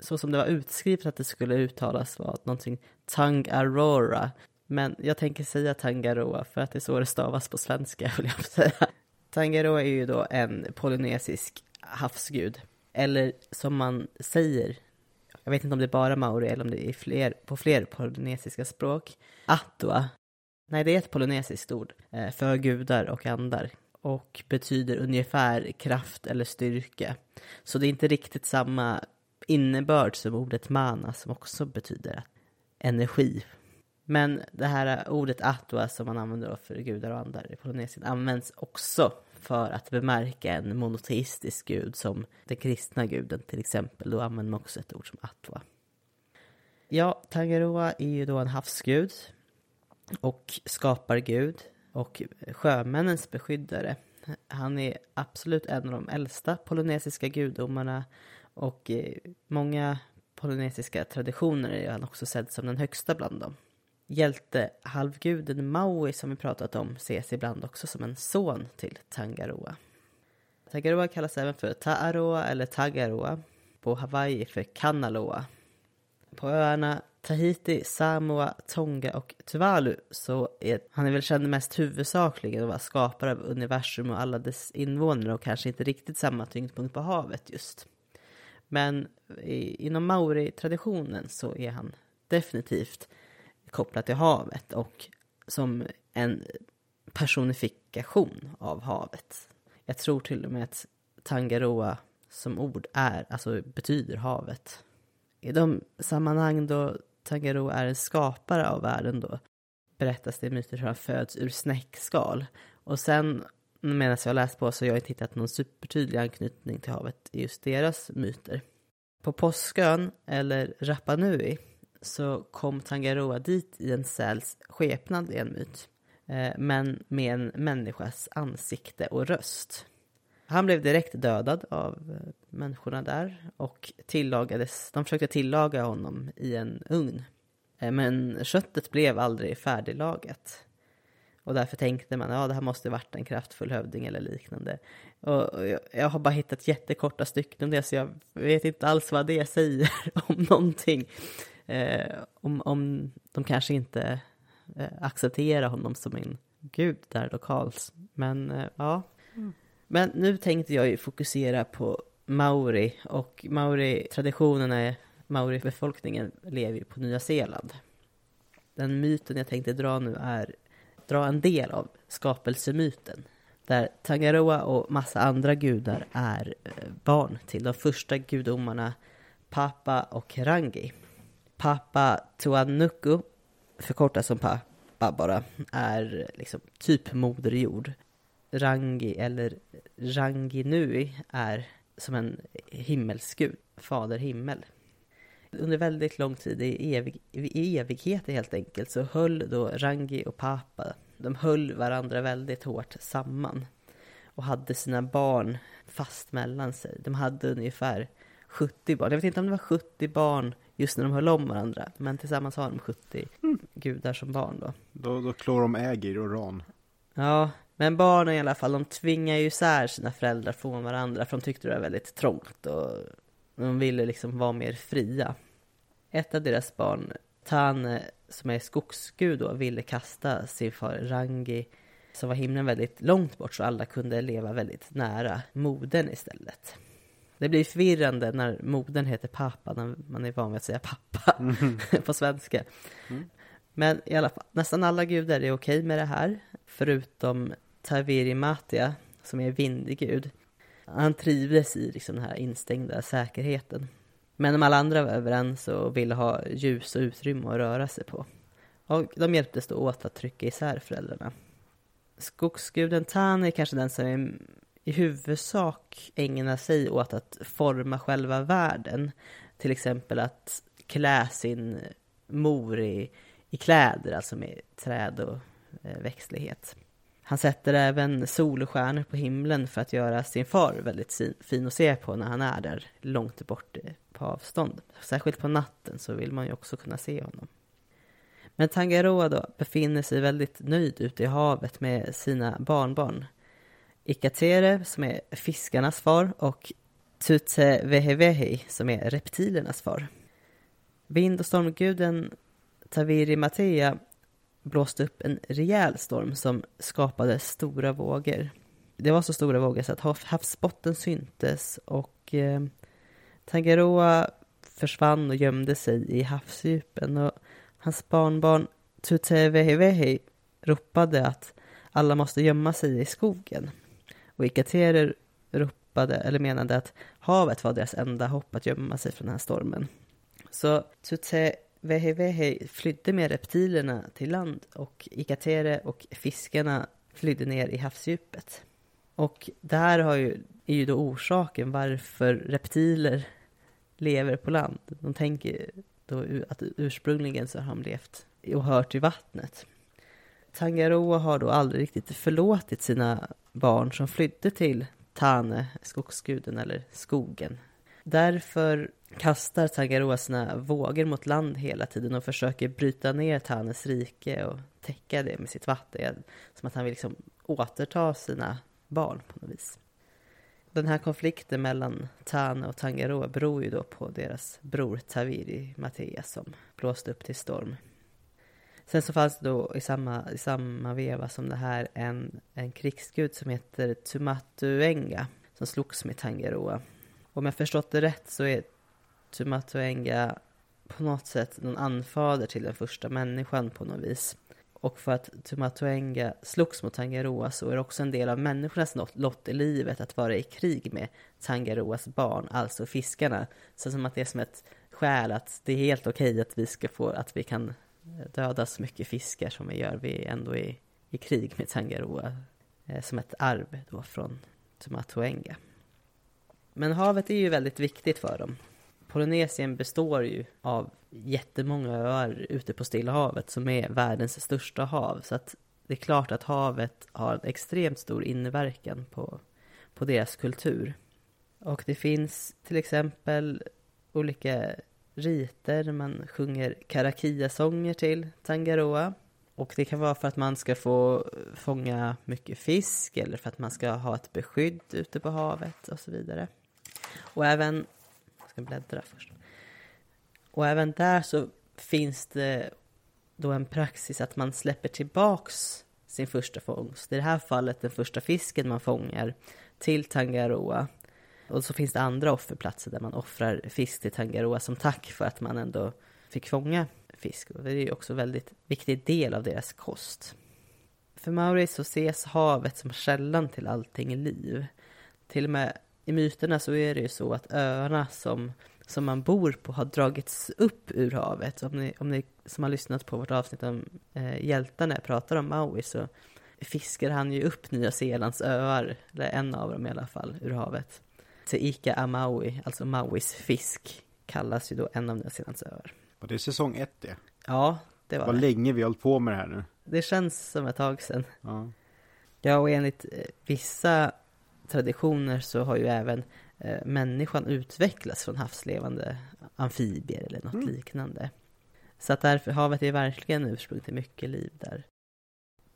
så som det var utskrivet att det skulle uttalas var någonting Tangarora. Men jag tänker säga Tangaroa för att det är så det stavas på svenska, vill jag säga. Tangaroa är ju då en polynesisk havsgud. Eller som man säger, jag vet inte om det är bara maori eller om det är fler, på fler polynesiska språk. Atua. Nej, det är ett polynesiskt ord eh, för gudar och andar och betyder ungefär kraft eller styrka. Så det är inte riktigt samma innebörd som ordet mana som också betyder energi. Men det här ordet atua som man använder för gudar och andar i Polynesien används också för att bemärka en monoteistisk gud som den kristna guden till exempel. Då använder man också ett ord som atua. Ja, Tangaroa är ju då en havsgud och skapargud och sjömännens beskyddare. Han är absolut en av de äldsta polynesiska gudomarna och i många polynesiska traditioner är han också sedd som den högsta bland dem. Hjältehalvguden Maui som vi pratat om ses ibland också som en son till Tangaroa. Tangaroa kallas även för Taaroa eller Tagaroa, på Hawaii för Kanaloa. På öarna Tahiti, Samoa, Tonga och Tuvalu så är han är väl känd mest huvudsakligen att vara skapare av universum och alla dess invånare och kanske inte riktigt samma tyngdpunkt på havet just. Men i, inom maori-traditionen så är han definitivt kopplad till havet och som en personifikation av havet. Jag tror till och med att Tangaroa som ord är, alltså betyder havet. I de sammanhang då Tangaroa är en skapare av världen då berättas det i myter hur han föds ur snäckskal. Och sen medan jag läst på så har jag inte hittat någon supertydlig anknytning till havet i just deras myter. På Påskön, eller Rapa Nui, så kom Tangaroa dit i en säls skepnad i en myt. Eh, men med en människas ansikte och röst. Han blev direkt dödad av eh, människorna där och tillagades, de försökte tillaga honom i en ugn. Eh, men köttet blev aldrig färdiglagat. Och därför tänkte man, ja det här måste varit en kraftfull hövding eller liknande. Och jag, jag har bara hittat jättekorta stycken om det, så jag vet inte alls vad det säger om någonting. Eh, om, om de kanske inte eh, accepterar honom som en gud där lokalt. Men eh, ja. Mm. Men nu tänkte jag ju fokusera på maori och maori-traditionen är maori-befolkningen lever ju på Nya Zeeland. Den myten jag tänkte dra nu är dra en del av skapelsemyten där Tangaroa och massa andra gudar är eh, barn till de första gudomarna Papa och Rangi. Papa Tuanuku, förkortas som Papa bara, är liksom typ moder jord. Rangi eller Ranginui är som en himmelsgud, fader himmel. Under väldigt lång tid, i, evig, i evigheter helt enkelt, så höll då Rangi och Papa, de höll varandra väldigt hårt samman. Och hade sina barn fast mellan sig. De hade ungefär 70 barn. Jag vet inte om det var 70 barn just när de höll om varandra. Men tillsammans har de 70 mm. gudar som barn då. Då, då klår de Ägir och Ran. Ja, men barnen i alla fall, de tvingar ju isär sina föräldrar från varandra. För de tyckte det var väldigt trångt och de ville liksom vara mer fria. Ett av deras barn, Tane, som är skogsgud då, ville kasta sin far Rangi som var himlen väldigt långt bort så alla kunde leva väldigt nära modern istället. Det blir förvirrande när modern heter pappa, när man är van vid att säga pappa mm. på svenska. Mm. Men i alla fall, nästan alla gudar är okej med det här, förutom Taviri Matia, som är vindig han trivdes i liksom den här instängda säkerheten. Men de alla andra var överens och ville ha ljus och utrymme att röra sig på. Och de hjälptes då åt att trycka isär föräldrarna. Skogsguden Tan är kanske den som är i huvudsak ägnar sig åt att forma själva världen. Till exempel att klä sin mor i, i kläder, alltså med träd och eh, växtlighet. Han sätter även solstjärnor på himlen för att göra sin far väldigt fin att se på när han är där långt bort på avstånd. Särskilt på natten så vill man ju också kunna se honom. Men Tangaroa då befinner sig väldigt nöjd ute i havet med sina barnbarn. Ikatere som är fiskarnas far och Tutse Vehevehi som är reptilernas far. Vind och stormguden Taviri Matea blåste upp en rejäl storm som skapade stora vågor. Det var så stora vågor så att havsbotten syntes och eh, Tangaroa försvann och gömde sig i havsdjupen och hans barnbarn Tutevehevehi ropade att alla måste gömma sig i skogen. Och Ikaterer ropade, eller menade att havet var deras enda hopp att gömma sig från den här stormen. Så Vehevehe flydde med reptilerna till land och Ikatere och fiskarna flydde ner i havsdjupet. Och det här har ju, är ju då orsaken varför reptiler lever på land. De tänker då att ursprungligen så har de levt och hört i vattnet. Tangaroa har då aldrig riktigt förlåtit sina barn som flydde till Tane, skogsguden eller skogen. Därför kastar Tangaroa sina vågor mot land hela tiden och försöker bryta ner Tanes rike och täcka det med sitt vatten. Som att han vill liksom återta sina barn på något vis. Den här konflikten mellan Tane och Tangaroa beror ju då på deras bror Taviri Mattias som blåste upp till storm. Sen så fanns det då i samma, i samma veva som det här en, en krigsgud som heter Tumatuenga som slogs med Tangaroa. Om jag förstått det rätt så är Tumatuenga på något sätt någon anfader till den första människan på något vis. Och för att Tumatuenga slogs mot Tangaroa så är det också en del av människornas lott i livet att vara i krig med Tangaroas barn, alltså fiskarna. Så som att det är som ett skäl att det är helt okej okay att vi ska få, att vi kan döda så mycket fiskar som vi gör. Vi är ändå i, i krig med Tangaroa eh, som ett arv då från Tumatuenga. Men havet är ju väldigt viktigt för dem. Polynesien består ju av jättemånga öar ute på Stilla havet som är världens största hav. Så att det är klart att havet har en extremt stor inverkan på, på deras kultur. Och det finns till exempel olika riter man sjunger karakia-sånger till Tangaroa. Och det kan vara för att man ska få fånga mycket fisk eller för att man ska ha ett beskydd ute på havet och så vidare. Och även ska bläddra först. Och även där så finns det då en praxis att man släpper tillbaks sin första fångst. I det här fallet den första fisken man fångar till Tangaroa. Och så finns det andra offerplatser där man offrar fisk till Tangaroa som tack för att man ändå fick fånga fisk. Och det är ju också en väldigt viktig del av deras kost. För Mauri så ses havet som källan till allting liv. Till och med i myterna så är det ju så att öarna som, som man bor på har dragits upp ur havet. Om ni, om ni som har lyssnat på vårt avsnitt om eh, hjältar när jag pratar om Maui så fiskar han ju upp Nya Zeelands öar, eller en av dem i alla fall, ur havet. Teika Amaui, alltså Mauis fisk, kallas ju då en av Nya Zeelands öar. Och det är säsong ett det? Ja, det var Vad det. länge vi har hållit på med det här nu. Det känns som ett tag sedan. Ja. Ja, och enligt eh, vissa traditioner så har ju även eh, människan utvecklats från havslevande amfibier eller något mm. liknande. Så att därför, havet är verkligen ursprung till mycket liv där.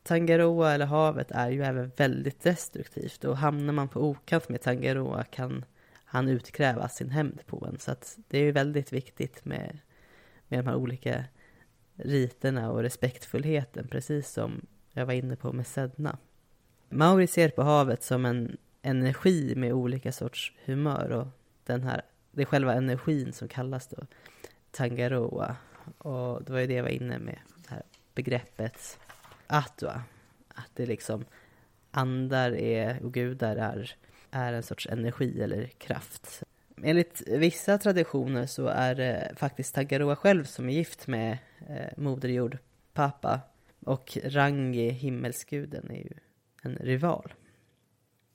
Tangaroa eller havet är ju även väldigt destruktivt och hamnar man på okant med Tangaroa kan han utkräva sin hämnd på en. Så att det är ju väldigt viktigt med, med de här olika riterna och respektfullheten, precis som jag var inne på med Sedna. Mauri ser på havet som en energi med olika sorts humör och den här, det är själva energin som kallas då Tangaroa. Och det var ju det jag var inne med, det här begreppet Atua. Att det liksom andar är, och gudar är, är en sorts energi eller kraft. Enligt vissa traditioner så är det faktiskt Tangaroa själv som är gift med eh, Moder Jord, Papa. Och Rangi, himmelsguden, är ju en rival.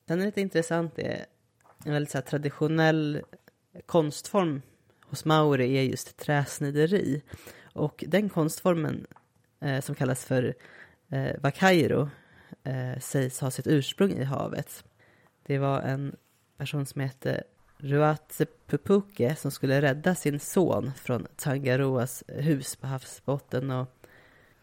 Sen är det lite intressant, det är en väldigt så här, traditionell konstform hos maori är just träsnideri. Och den konstformen eh, som kallas för eh, wakairo eh, sägs ha sitt ursprung i havet. Det var en person som hette Ruatse Pupuke som skulle rädda sin son från Tangaroas hus på havsbotten och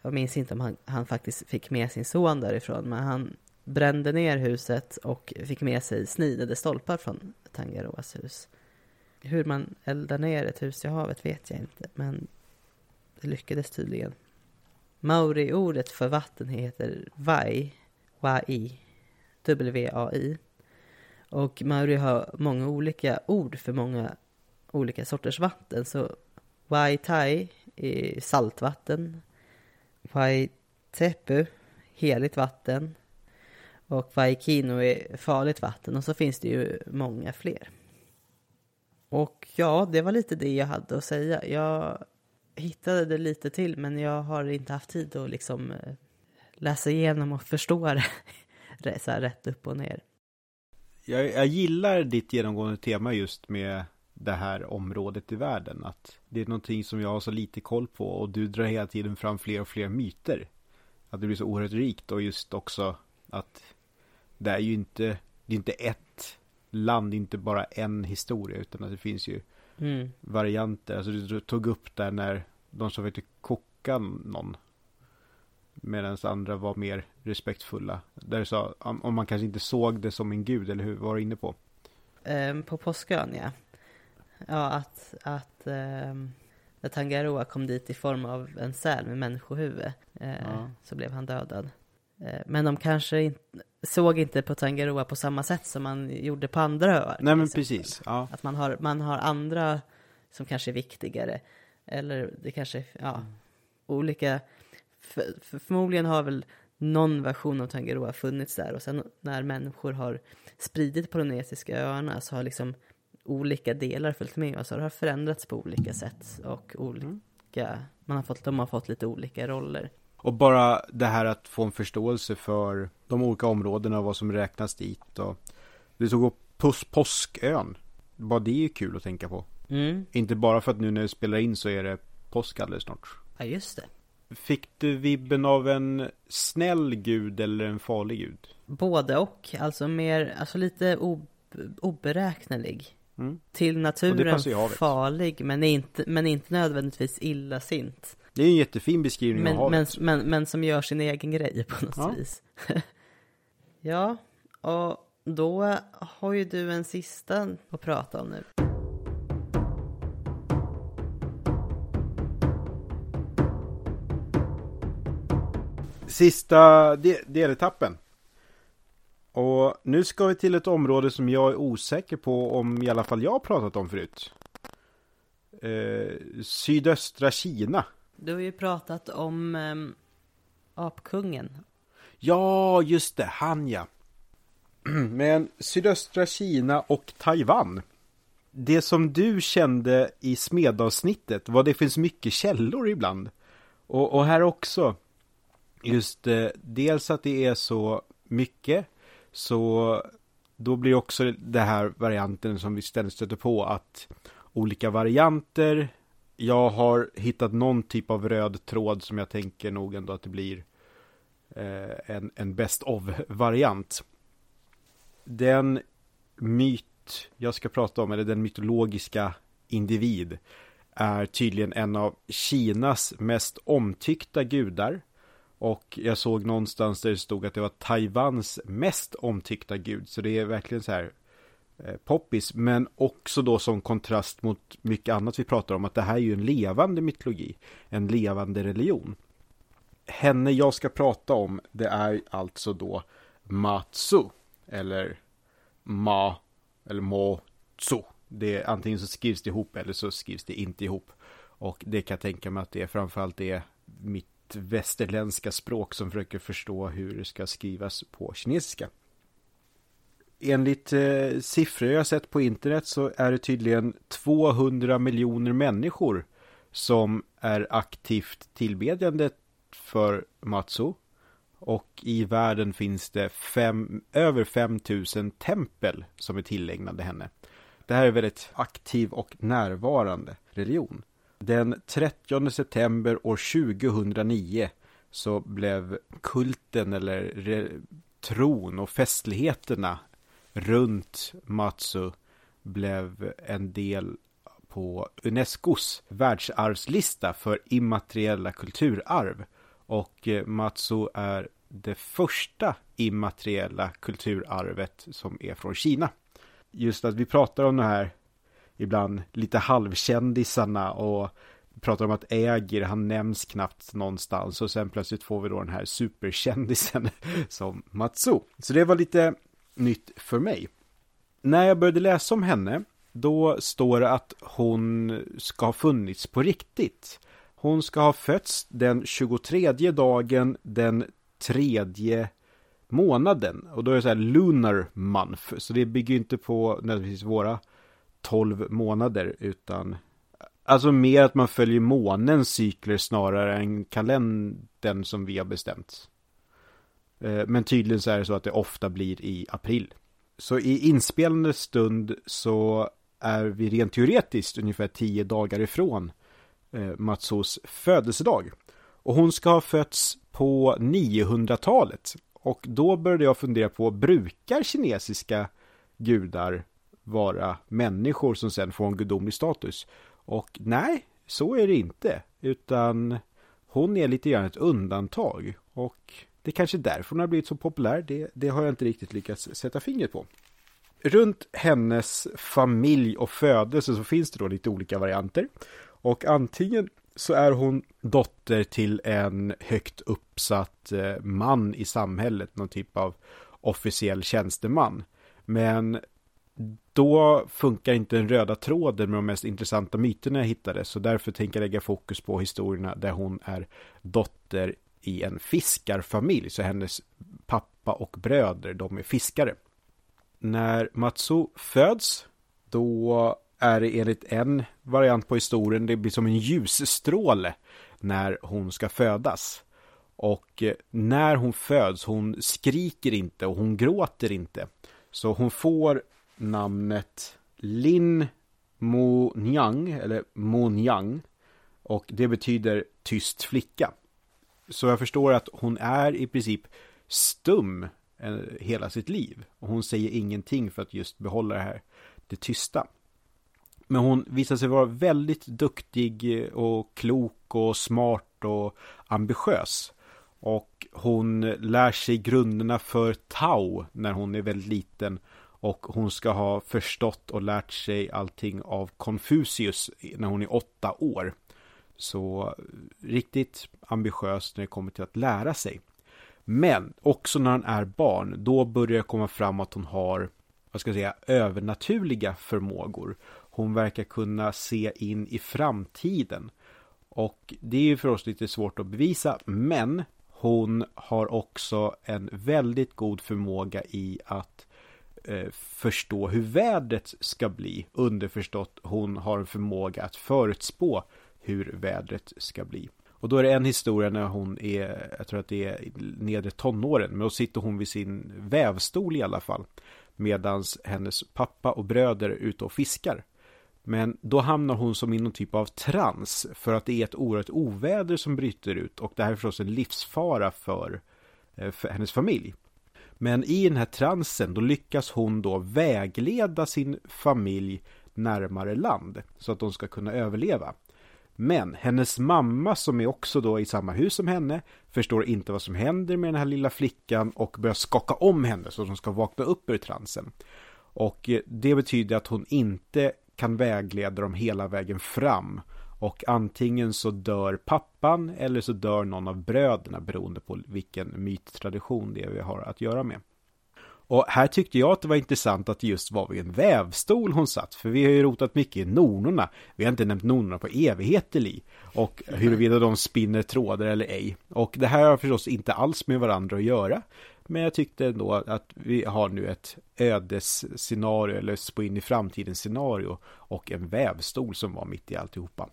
jag minns inte om han, han faktiskt fick med sin son därifrån, men han brände ner huset och fick med sig snidade stolpar från Tangaroas hus. Hur man eldar ner ett hus i havet vet jag inte, men det lyckades tydligen. Maori-ordet för vatten heter Vai, Wai, W-A-I. Och Maori har många olika ord för många olika sorters vatten. Så Wai Tai är saltvatten. Wai Tepu, heligt vatten. Och Vaikino är farligt vatten. Och så finns det ju många fler. Och ja, det var lite det jag hade att säga. Jag hittade det lite till, men jag har inte haft tid att liksom eh, läsa igenom och förstå det så här rätt upp och ner. Jag, jag gillar ditt genomgående tema just med det här området i världen. Att det är någonting som jag har så lite koll på och du drar hela tiden fram fler och fler myter. Att det blir så oerhört rikt och just också att det är ju inte, det är inte ett land, inte bara en historia utan att det finns ju mm. varianter. Alltså du tog upp där när de som försökte koka någon. Medan andra var mer respektfulla. Där du sa om man kanske inte såg det som en gud, eller hur var du inne på? Um, på påskön, ja. Ja, att, att um, när Tangaroa kom dit i form av en säl med människohuvud uh, ja. så blev han dödad. Uh, men de kanske inte såg inte på Tangaroa på samma sätt som man gjorde på andra öar. Nej, men precis. Ja. Att man har, man har andra som kanske är viktigare. Eller det kanske, ja, mm. olika. För, för förmodligen har väl någon version av Tangaroa funnits där och sen när människor har spridit polynesiska öarna så har liksom olika delar följt med och så har det förändrats på olika sätt och olika, man har fått, de har fått lite olika roller. Och bara det här att få en förståelse för de olika områdena och vad som räknas dit och du tog upp pos påskön. Bara det är ju kul att tänka på. Mm. Inte bara för att nu när vi spelar in så är det påsk alldeles snart. Ja, just det. Fick du vibben av en snäll gud eller en farlig gud? Både och, alltså mer, alltså lite ob oberäknelig. Mm. Till naturen farlig, men inte, men inte nödvändigtvis illasint. Det är en jättefin beskrivning men, av havet. Men, men, men som gör sin egen grej på något ja. vis. ja, och då har ju du en sista att prata om nu. Sista deletappen. Och nu ska vi till ett område som jag är osäker på om i alla fall jag pratat om förut. Eh, sydöstra Kina. Du har ju pratat om eh, apkungen. Ja, just det, han ja. Men sydöstra Kina och Taiwan. Det som du kände i smedavsnittet var det finns mycket källor ibland. Och, och här också just eh, dels att det är så mycket så då blir också det här varianten som vi ständigt stöter på att olika varianter jag har hittat någon typ av röd tråd som jag tänker nog ändå att det blir eh, en, en best of-variant. Den myt jag ska prata om, eller den mytologiska individ, är tydligen en av Kinas mest omtyckta gudar. Och jag såg någonstans där det stod att det var Taiwans mest omtyckta gud. Så det är verkligen så här Eh, poppis. Men också då som kontrast mot mycket annat vi pratar om. Att det här är ju en levande mytologi. En levande religion. Henne jag ska prata om det är alltså då Matsu. Eller Ma. Eller Mo-tsu. Det är antingen så skrivs det ihop eller så skrivs det inte ihop. Och det kan jag tänka mig att det är framförallt det mitt västerländska språk som försöker förstå hur det ska skrivas på kinesiska. Enligt eh, siffror jag sett på internet så är det tydligen 200 miljoner människor som är aktivt tillbedjande för Matsu. Och i världen finns det fem, över 5000 tempel som är tillägnade henne. Det här är väldigt aktiv och närvarande religion. Den 30 september år 2009 så blev kulten eller tron och festligheterna runt Matsu blev en del på Unescos världsarvslista för immateriella kulturarv. Och eh, Matsu är det första immateriella kulturarvet som är från Kina. Just att vi pratar om det här ibland lite halvkändisarna och pratar om att äger han nämns knappt någonstans och sen plötsligt får vi då den här superkändisen som Matsu. Så det var lite nytt för mig. När jag började läsa om henne, då står det att hon ska ha funnits på riktigt. Hon ska ha fötts den 23 dagen den tredje månaden. Och då är det så här lunar month. Så det bygger inte på nödvändigtvis våra 12 månader utan Alltså mer att man följer månens cykler snarare än kalendern som vi har bestämt. Eh, men tydligen så är det så att det ofta blir i april. Så i inspelande stund så är vi rent teoretiskt ungefär tio dagar ifrån eh, Matsos födelsedag. Och hon ska ha fötts på 900-talet. Och då började jag fundera på, brukar kinesiska gudar vara människor som sen får en gudomlig status? Och nej, så är det inte. Utan hon är lite grann ett undantag. Och det är kanske är därför hon har blivit så populär. Det, det har jag inte riktigt lyckats sätta fingret på. Runt hennes familj och födelse så finns det då lite olika varianter. Och antingen så är hon dotter till en högt uppsatt eh, man i samhället, någon typ av officiell tjänsteman. Men då funkar inte den röda tråden med de mest intressanta myterna jag hittade, så därför tänker jag lägga fokus på historierna där hon är dotter i en fiskarfamilj, så hennes pappa och bröder, de är fiskare. När Matsu föds, då är det enligt en variant på historien, det blir som en ljusstråle när hon ska födas. Och eh, när hon föds, hon skriker inte och hon gråter inte. Så hon får namnet Lin Mo Nyang, eller Mo Nyang. Och det betyder tyst flicka. Så jag förstår att hon är i princip stum eh, hela sitt liv. Och hon säger ingenting för att just behålla det här, det tysta. Men hon visar sig vara väldigt duktig eh, och klok och smart och ambitiös. Och hon lär sig grunderna för Tao när hon är väldigt liten. Och hon ska ha förstått och lärt sig allting av Konfucius när hon är åtta år. Så riktigt ambitiös när det kommer till att lära sig. Men också när hon är barn, då börjar det komma fram att hon har, vad ska jag säga, övernaturliga förmågor. Hon verkar kunna se in i framtiden. Och det är ju för oss lite svårt att bevisa, men hon har också en väldigt god förmåga i att eh, förstå hur vädret ska bli. Underförstått, hon har en förmåga att förutspå hur vädret ska bli. Och då är det en historia när hon är, jag tror att det är nedre tonåren, men då sitter hon vid sin vävstol i alla fall. Medans hennes pappa och bröder är ute och fiskar. Men då hamnar hon som i någon typ av trans för att det är ett oerhört oväder som bryter ut och det här är förstås en livsfara för, eh, för hennes familj. Men i den här transen då lyckas hon då vägleda sin familj närmare land så att de ska kunna överleva. Men hennes mamma som är också då i samma hus som henne förstår inte vad som händer med den här lilla flickan och börjar skaka om henne så att hon ska vakna upp ur transen. Och eh, det betyder att hon inte kan vägleda dem hela vägen fram. Och antingen så dör pappan eller så dör någon av bröderna beroende på vilken myttradition det är vi har att göra med. Och här tyckte jag att det var intressant att det just var vid en vävstol hon satt, för vi har ju rotat mycket i nornorna. Vi har inte nämnt nornorna på evigheter li. Och huruvida de spinner trådar eller ej. Och det här har förstås inte alls med varandra att göra. Men jag tyckte ändå att vi har nu ett ödesscenario eller spå in i framtiden scenario och en vävstol som var mitt i alltihopa.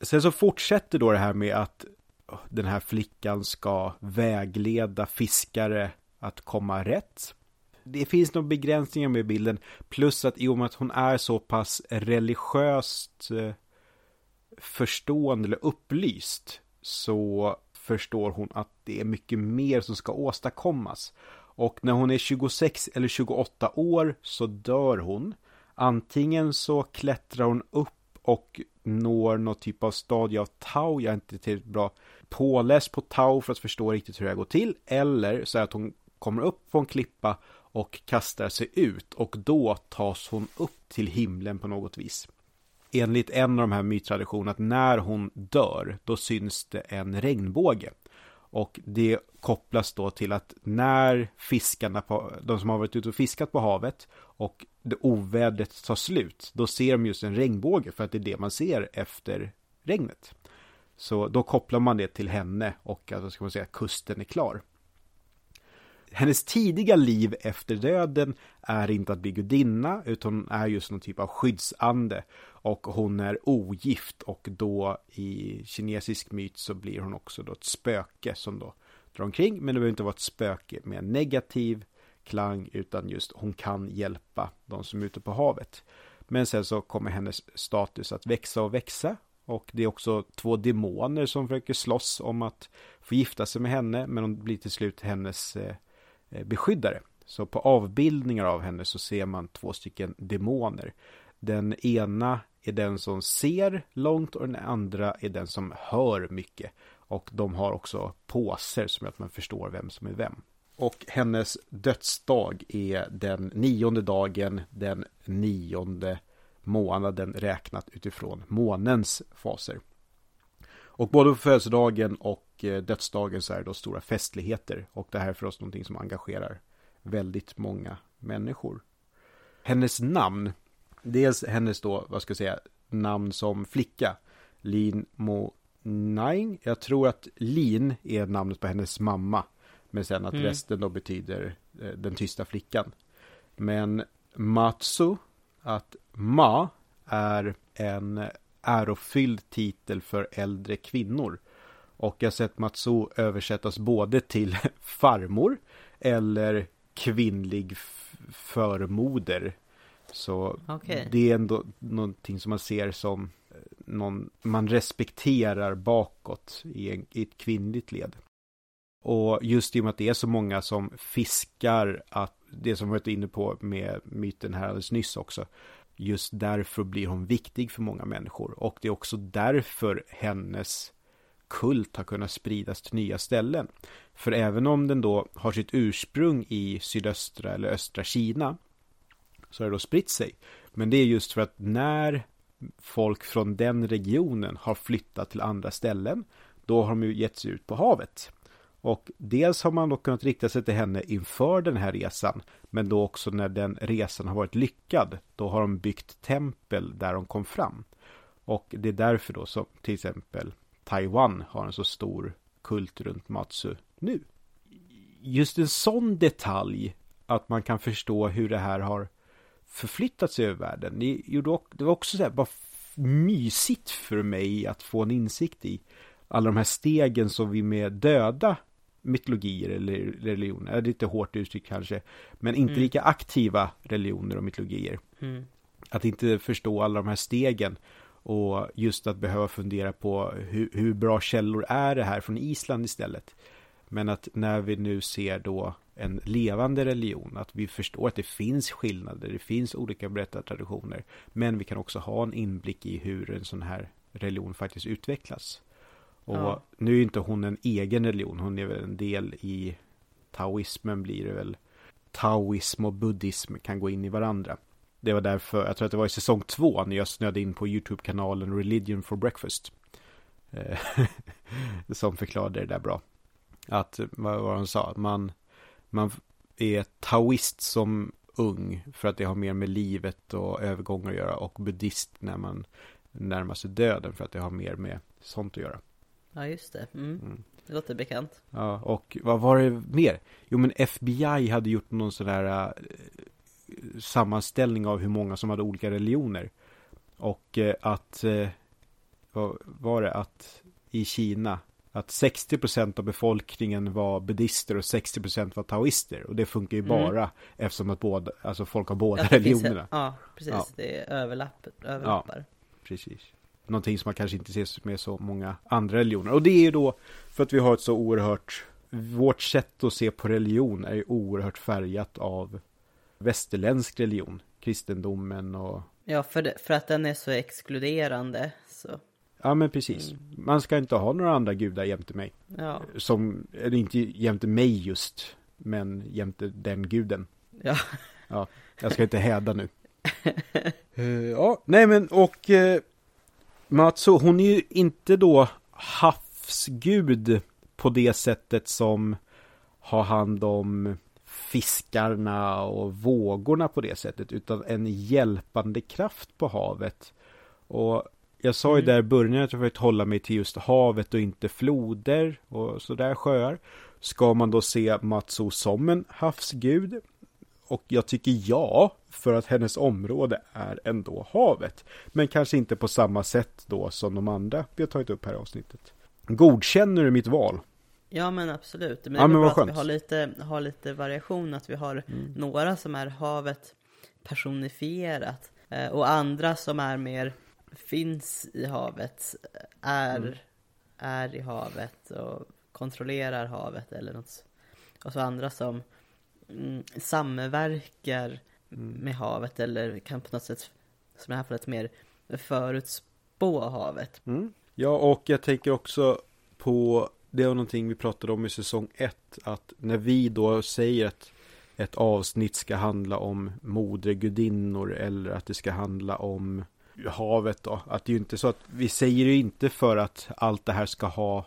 Sen så fortsätter då det här med att den här flickan ska vägleda fiskare att komma rätt. Det finns nog begränsningar med bilden, plus att i och med att hon är så pass religiöst eh, förstående eller upplyst så förstår hon att det är mycket mer som ska åstadkommas. Och när hon är 26 eller 28 år så dör hon. Antingen så klättrar hon upp och når någon typ av stadie av tau. Jag är inte tillräckligt bra påläst på tau för att förstå riktigt hur det här går till. Eller så är att hon kommer upp på en klippa och kastar sig ut och då tas hon upp till himlen på något vis. Enligt en av de här myttraditionerna att när hon dör, då syns det en regnbåge. Och det kopplas då till att när fiskarna, på, de som har varit ute och fiskat på havet och det ovädret tar slut, då ser de just en regnbåge för att det är det man ser efter regnet. Så då kopplar man det till henne och alltså ska man säga kusten är klar. Hennes tidiga liv efter döden är inte att bli gudinna utan hon är just någon typ av skyddsande och hon är ogift och då i kinesisk myt så blir hon också då ett spöke som då drar omkring men det behöver inte vara ett spöke med negativ klang utan just hon kan hjälpa de som är ute på havet. Men sen så kommer hennes status att växa och växa och det är också två demoner som försöker slåss om att få gifta sig med henne men hon blir till slut hennes eh, Eh, beskyddare. Så på avbildningar av henne så ser man två stycken demoner. Den ena är den som ser långt och den andra är den som hör mycket. Och de har också påser som gör att man förstår vem som är vem. Och hennes dödsdag är den nionde dagen, den nionde månaden räknat utifrån månens faser. Och både på födelsedagen och eh, dödsdagen så är det då stora festligheter. Och det här är för oss någonting som engagerar väldigt många människor. Hennes namn, dels hennes då, vad ska jag säga, namn som flicka. Lin Mo Naing. Jag tror att Lin är namnet på hennes mamma. Men sen att mm. resten då betyder eh, den tysta flickan. Men Matsu, att Ma är en ärofylld titel för äldre kvinnor. Och jag har sett Matsu översättas både till farmor eller kvinnlig förmoder. Så okay. det är ändå någonting som man ser som eh, någon man respekterar bakåt i, en, i ett kvinnligt led. Och just i och med att det är så många som fiskar, att det som vi varit inne på med myten här alldeles nyss också, just därför blir hon viktig för många människor. Och det är också därför hennes kult har kunnat spridas till nya ställen. För även om den då har sitt ursprung i sydöstra eller östra Kina så har det då spritt sig. Men det är just för att när folk från den regionen har flyttat till andra ställen då har de ju gett sig ut på havet. Och dels har man då kunnat rikta sig till henne inför den här resan, men då också när den resan har varit lyckad, då har de byggt tempel där de kom fram. Och det är därför då som till exempel Taiwan har en så stor kult runt Matsu nu. Just en sån detalj, att man kan förstå hur det här har förflyttat sig över världen. Det, var också så här, bara mysigt för mig att få en insikt i alla de här stegen som vi med döda mytologier eller religioner, det är lite hårt uttryckt kanske, men inte mm. lika aktiva religioner och mytologier. Mm. Att inte förstå alla de här stegen och just att behöva fundera på hur, hur, bra källor är det här från Island istället. Men att när vi nu ser då en levande religion, att vi förstår att det finns skillnader, det finns olika berättartraditioner, men vi kan också ha en inblick i hur en sån här religion faktiskt utvecklas. Och ja. nu är inte hon en egen religion, hon är väl en del i taoismen blir det väl. Taoism och buddhism kan gå in i varandra. Det var därför, jag tror att det var i säsong två när jag snöade in på YouTube-kanalen Religion for Breakfast. Eh, som förklarade det där bra. Att, vad var hon sa, man, man är taoist som ung för att det har mer med livet och övergångar att göra och buddhist när man närmar sig döden för att det har mer med sånt att göra. Ja, just det. Mm. Mm. Det låter bekant. Ja, och vad var det mer? Jo, men FBI hade gjort någon sån där uh, sammanställning av hur många som hade olika religioner. Och uh, att, uh, vad var det, att i Kina att 60% av befolkningen var buddister och 60% var taoister. Och det funkar ju mm. bara eftersom att båda, alltså folk har båda ja, religionerna. ja, precis. Ja. Det är överlapp, överlappar. Ja, precis någonting som man kanske inte ser med så många andra religioner. Och det är ju då för att vi har ett så oerhört, vårt sätt att se på religion är ju oerhört färgat av västerländsk religion, kristendomen och Ja, för, det, för att den är så exkluderande. Så, Ja men precis. Man ska inte ha några andra gudar jämte mig. ja. Som, eller inte jämte mig just, men jämte den guden. Ja. Ja, jag ska inte häda nu. Eh, ja, nej men och uh, Matsu, hon är ju inte då havsgud på det sättet som har hand om fiskarna och vågorna på det sättet, utan en hjälpande kraft på havet. Och jag sa ju Mm. där i början att jag försökt hålla mig till just havet och inte floder och sådär sjöar. Ska man då se Matsu som en havsgud? Och jag tycker ja, för att hennes område är ändå havet. Men kanske inte på samma sätt då som de andra vi har tagit upp här i avsnittet. Godkänner du mitt val? Ja, men absolut. Men det Ja, men vad att vi skönt. har lite, har lite variation, att vi har några som är havet personifierat eh, och andra som är mer finns i havet, är, Mm. är i havet och kontrollerar havet eller något. Och så andra som mm, samverkar med havet eller kan på något sätt, som i det här fallet, mer förutspå havet. Mm. Ja, och jag tänker också på, det var någonting vi pratade om i säsong 1, att när vi då säger att ett avsnitt ska handla om modergudinnor eller att det ska handla om havet då, att det är ju inte så att vi säger det inte för att allt det här ska ha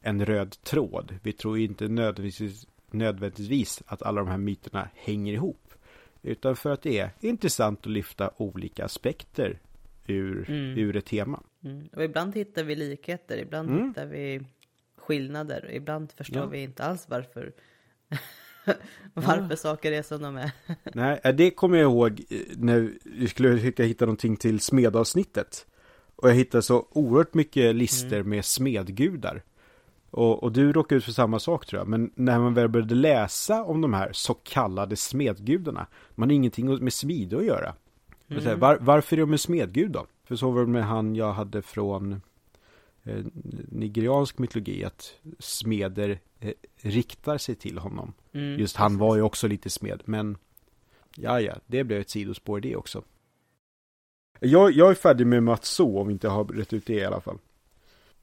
en röd tråd. Vi tror ju inte nödvändigtvis, nödvändigtvis att alla de här myterna hänger ihop. Utan för att det är intressant att lyfta olika aspekter ur, Mm. ur ett tema. Mm. Och ibland hittar vi likheter, ibland Mm. hittar vi skillnader, ibland förstår Ja. vi inte alls varför varför saker är som de är. Nej, det kommer jag ihåg eh, när vi skulle försöka hitta någonting till smedavsnittet. Och jag hittade så oerhört mycket lister med smedgudar. Och, och du råkade ut för samma sak tror jag. Men när man väl började läsa om de här så kallade smedgudarna. Man har ingenting med smide att göra. Säger, var, varför är de en smedgud då? För så var det med han jag hade från nigeriansk mytologi. Att smeder eh, riktar sig till honom. Mm. Just han var ju också lite smed, men ja, ja, det blev ett sidospår det också. Jag, jag är färdig med Matsu om vi inte har rätt ut det i alla fall.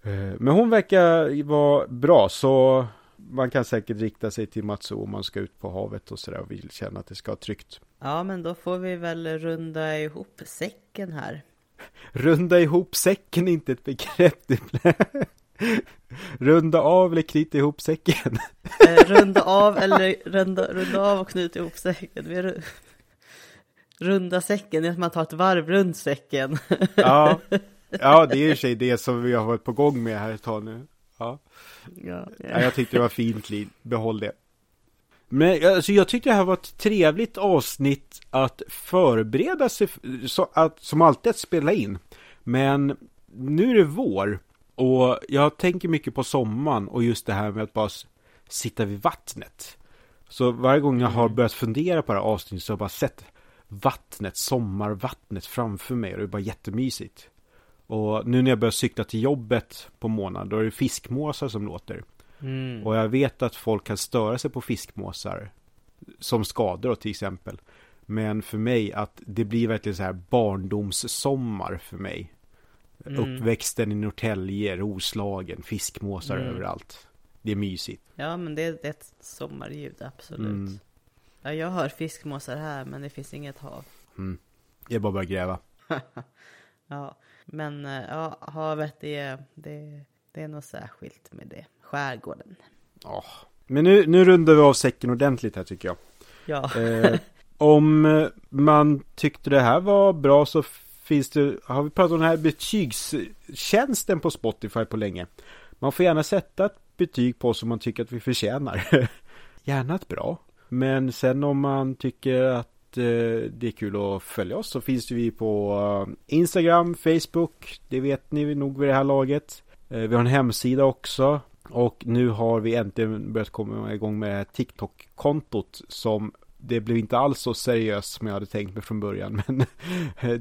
Eh, Men hon verkar vara bra, så man kan säkert rikta sig till Matsu om man ska ut på havet och sådär och vill känna att det ska vara tryggt. Ja, men då får vi väl runda ihop säcken här. Runda ihop säcken är inte ett begrepp. Runda av eller knyta ihop säcken. Eh, runda av eller runda, runda av och knyta ihop säcken. Runda säcken, är att man tar ett varv runt säcken. Ja, ja det är i sig det som vi har varit på gång med här ett tag nu. Ja. ja, Ja, jag tyckte det var fint, Lin. Behåll det. Men alltså, jag tyckte det här var ett trevligt avsnitt att förbereda sig, så att, som alltid att spela in. Men nu är det vår och jag tänker mycket på sommaren och just det här med att bara sitta vid vattnet. Så varje gång jag har börjat fundera på det här avsnittet så har jag bara sett vattnet, sommarvattnet framför mig och det är bara jättemysigt. Och nu när jag börjar cykla till jobbet på morgonen då är det fiskmåsar som låter. Mm. Och jag vet att folk kan störa sig på fiskmåsar. Som skador då, till exempel. Men för mig att det blir verkligen så här barndomssommar för mig. Mm. Uppväxten i Norrtälje, Roslagen, fiskmåsar Mm. överallt. Det är mysigt. Ja, men det, det är ett sommarljud, absolut. Mm. Ja, jag hör fiskmåsar här, men det finns inget hav. Mm. Det är bara att börja gräva. Ja, men eh, ja, havet, det, är- det, det är något särskilt med det. Skärgården. Ja. Men nu, nu rundar vi av säcken ordentligt här tycker jag. Ja, Eh, om man tyckte det här var bra så finns det, har vi pratat om den här betygstjänsten på Spotify på länge. Man får gärna sätta ett betyg på oss om man tycker att vi förtjänar. gärna ett bra. Men sen om man tycker att eh, det är kul att följa oss så finns vi på eh, Instagram, Facebook, det vet ni nog vid det här laget. Eh, vi har en hemsida också. Och nu har vi äntligen börjat komma igång med TikTok-kontot som det blev inte alls så seriöst som jag hade tänkt mig från början. Men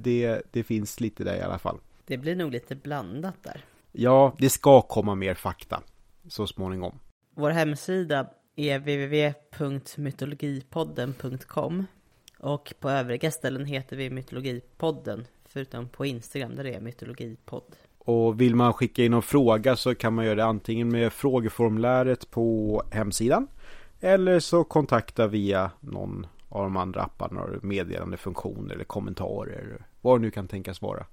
det, det finns lite där i alla fall. det blir nog lite blandat där. Ja, det ska komma mer fakta så småningom. Vår hemsida är www.mytologipodden.com Och på övriga ställen heter vi Mytologipodden. Förutom på Instagram där det är Mytologipodd. Och vill man skicka in någon fråga så kan man göra det antingen med frågeformuläret på hemsidan. Eller så kontakta via någon av de andra apparna, meddelande funktioner eller kommentarer. Vad det nu kan tänkas vara.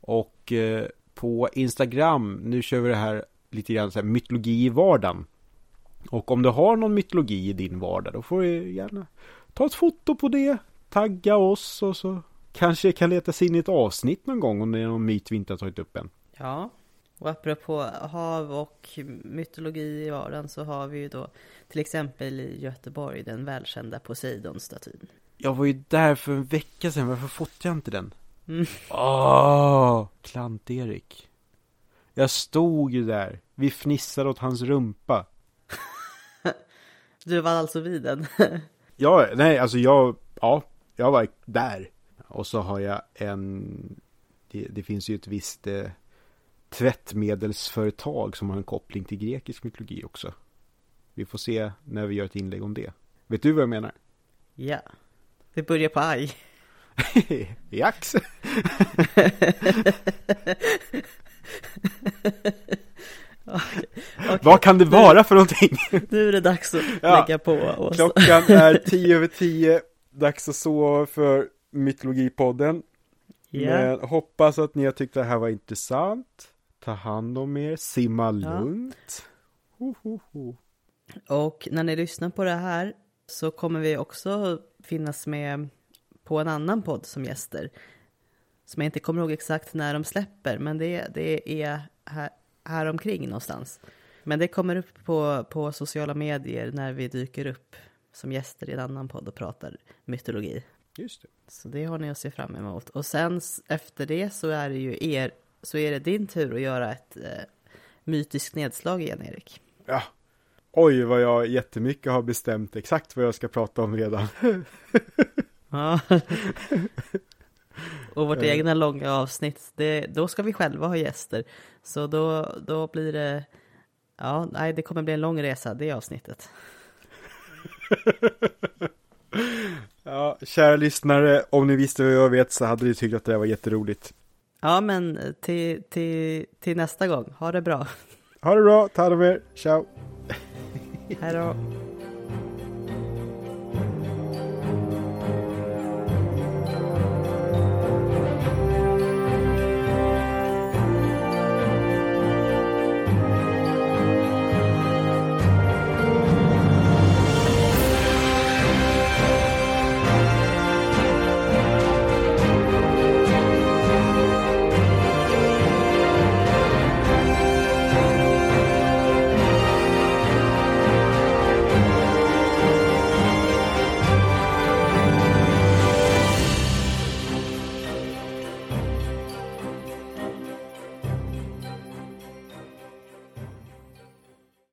Och eh, på Instagram, nu kör vi det här lite grann så här mytologi i vardagen. Och om du har någon mytologi i din vardag, då får du gärna ta ett foto på det, tagga oss och så kanske kan leta sig in i ett avsnitt någon gång om det är någon myt vi inte har tagit upp än. Ja, och apropå hav och mytologi i vardagen så har vi ju då till exempel i Göteborg den välkända Poseidon-statyn. Jag var ju där för en vecka sedan, varför fotade jag inte den? Mm. Åh, Klant-Erik. Jag stod ju där, vi fnissade åt hans rumpa. Du var alltså vid den? Ja, nej, alltså jag, ja, jag var där. Och så har jag en, det, det finns ju ett visst eh, tvättmedelsföretag som har en koppling till grekisk mytologi också. Vi får se när vi gör ett inlägg om det. Vet du vad jag menar? ja. Det börjar på aj. Jax! Okej, Vad kan det vara för någonting? Nu är det dags att Ja. lägga på. Klockan är tio över tio. Dags att sova för Mytologipodden. Ja. Men hoppas att ni har tyckt det här var intressant. Ta hand om er, simma lugnt. Ho, ho, ho. Och när ni lyssnar på det här så kommer vi också finnas med på en annan podd som gäster. Som jag inte kommer ihåg exakt när de släpper, men det, det är här, här omkring någonstans. Men det kommer upp på, på sociala medier när vi dyker upp som gäster i en annan podd och pratar mytologi. Just det. Så det har ni att se fram emot. Och sen efter det så är det ju er, så är det din tur att göra ett eh, mytiskt nedslag igen, Erik. Ja. Oj, vad jag jättemycket har bestämt exakt vad jag ska prata om redan. Ja. Och vårt Eh. egna långa avsnitt, det, då ska vi själva ha gäster. Så då, då blir det, ja, nej, det kommer bli en lång resa, det avsnittet. Ja, kära lyssnare, om ni visste vad jag vet så hade ni tyckt att det här var jätteroligt. Ja, men till, till, till nästa gång, ha det bra. Ha det bra, ta hand om er, ciao! Hej då.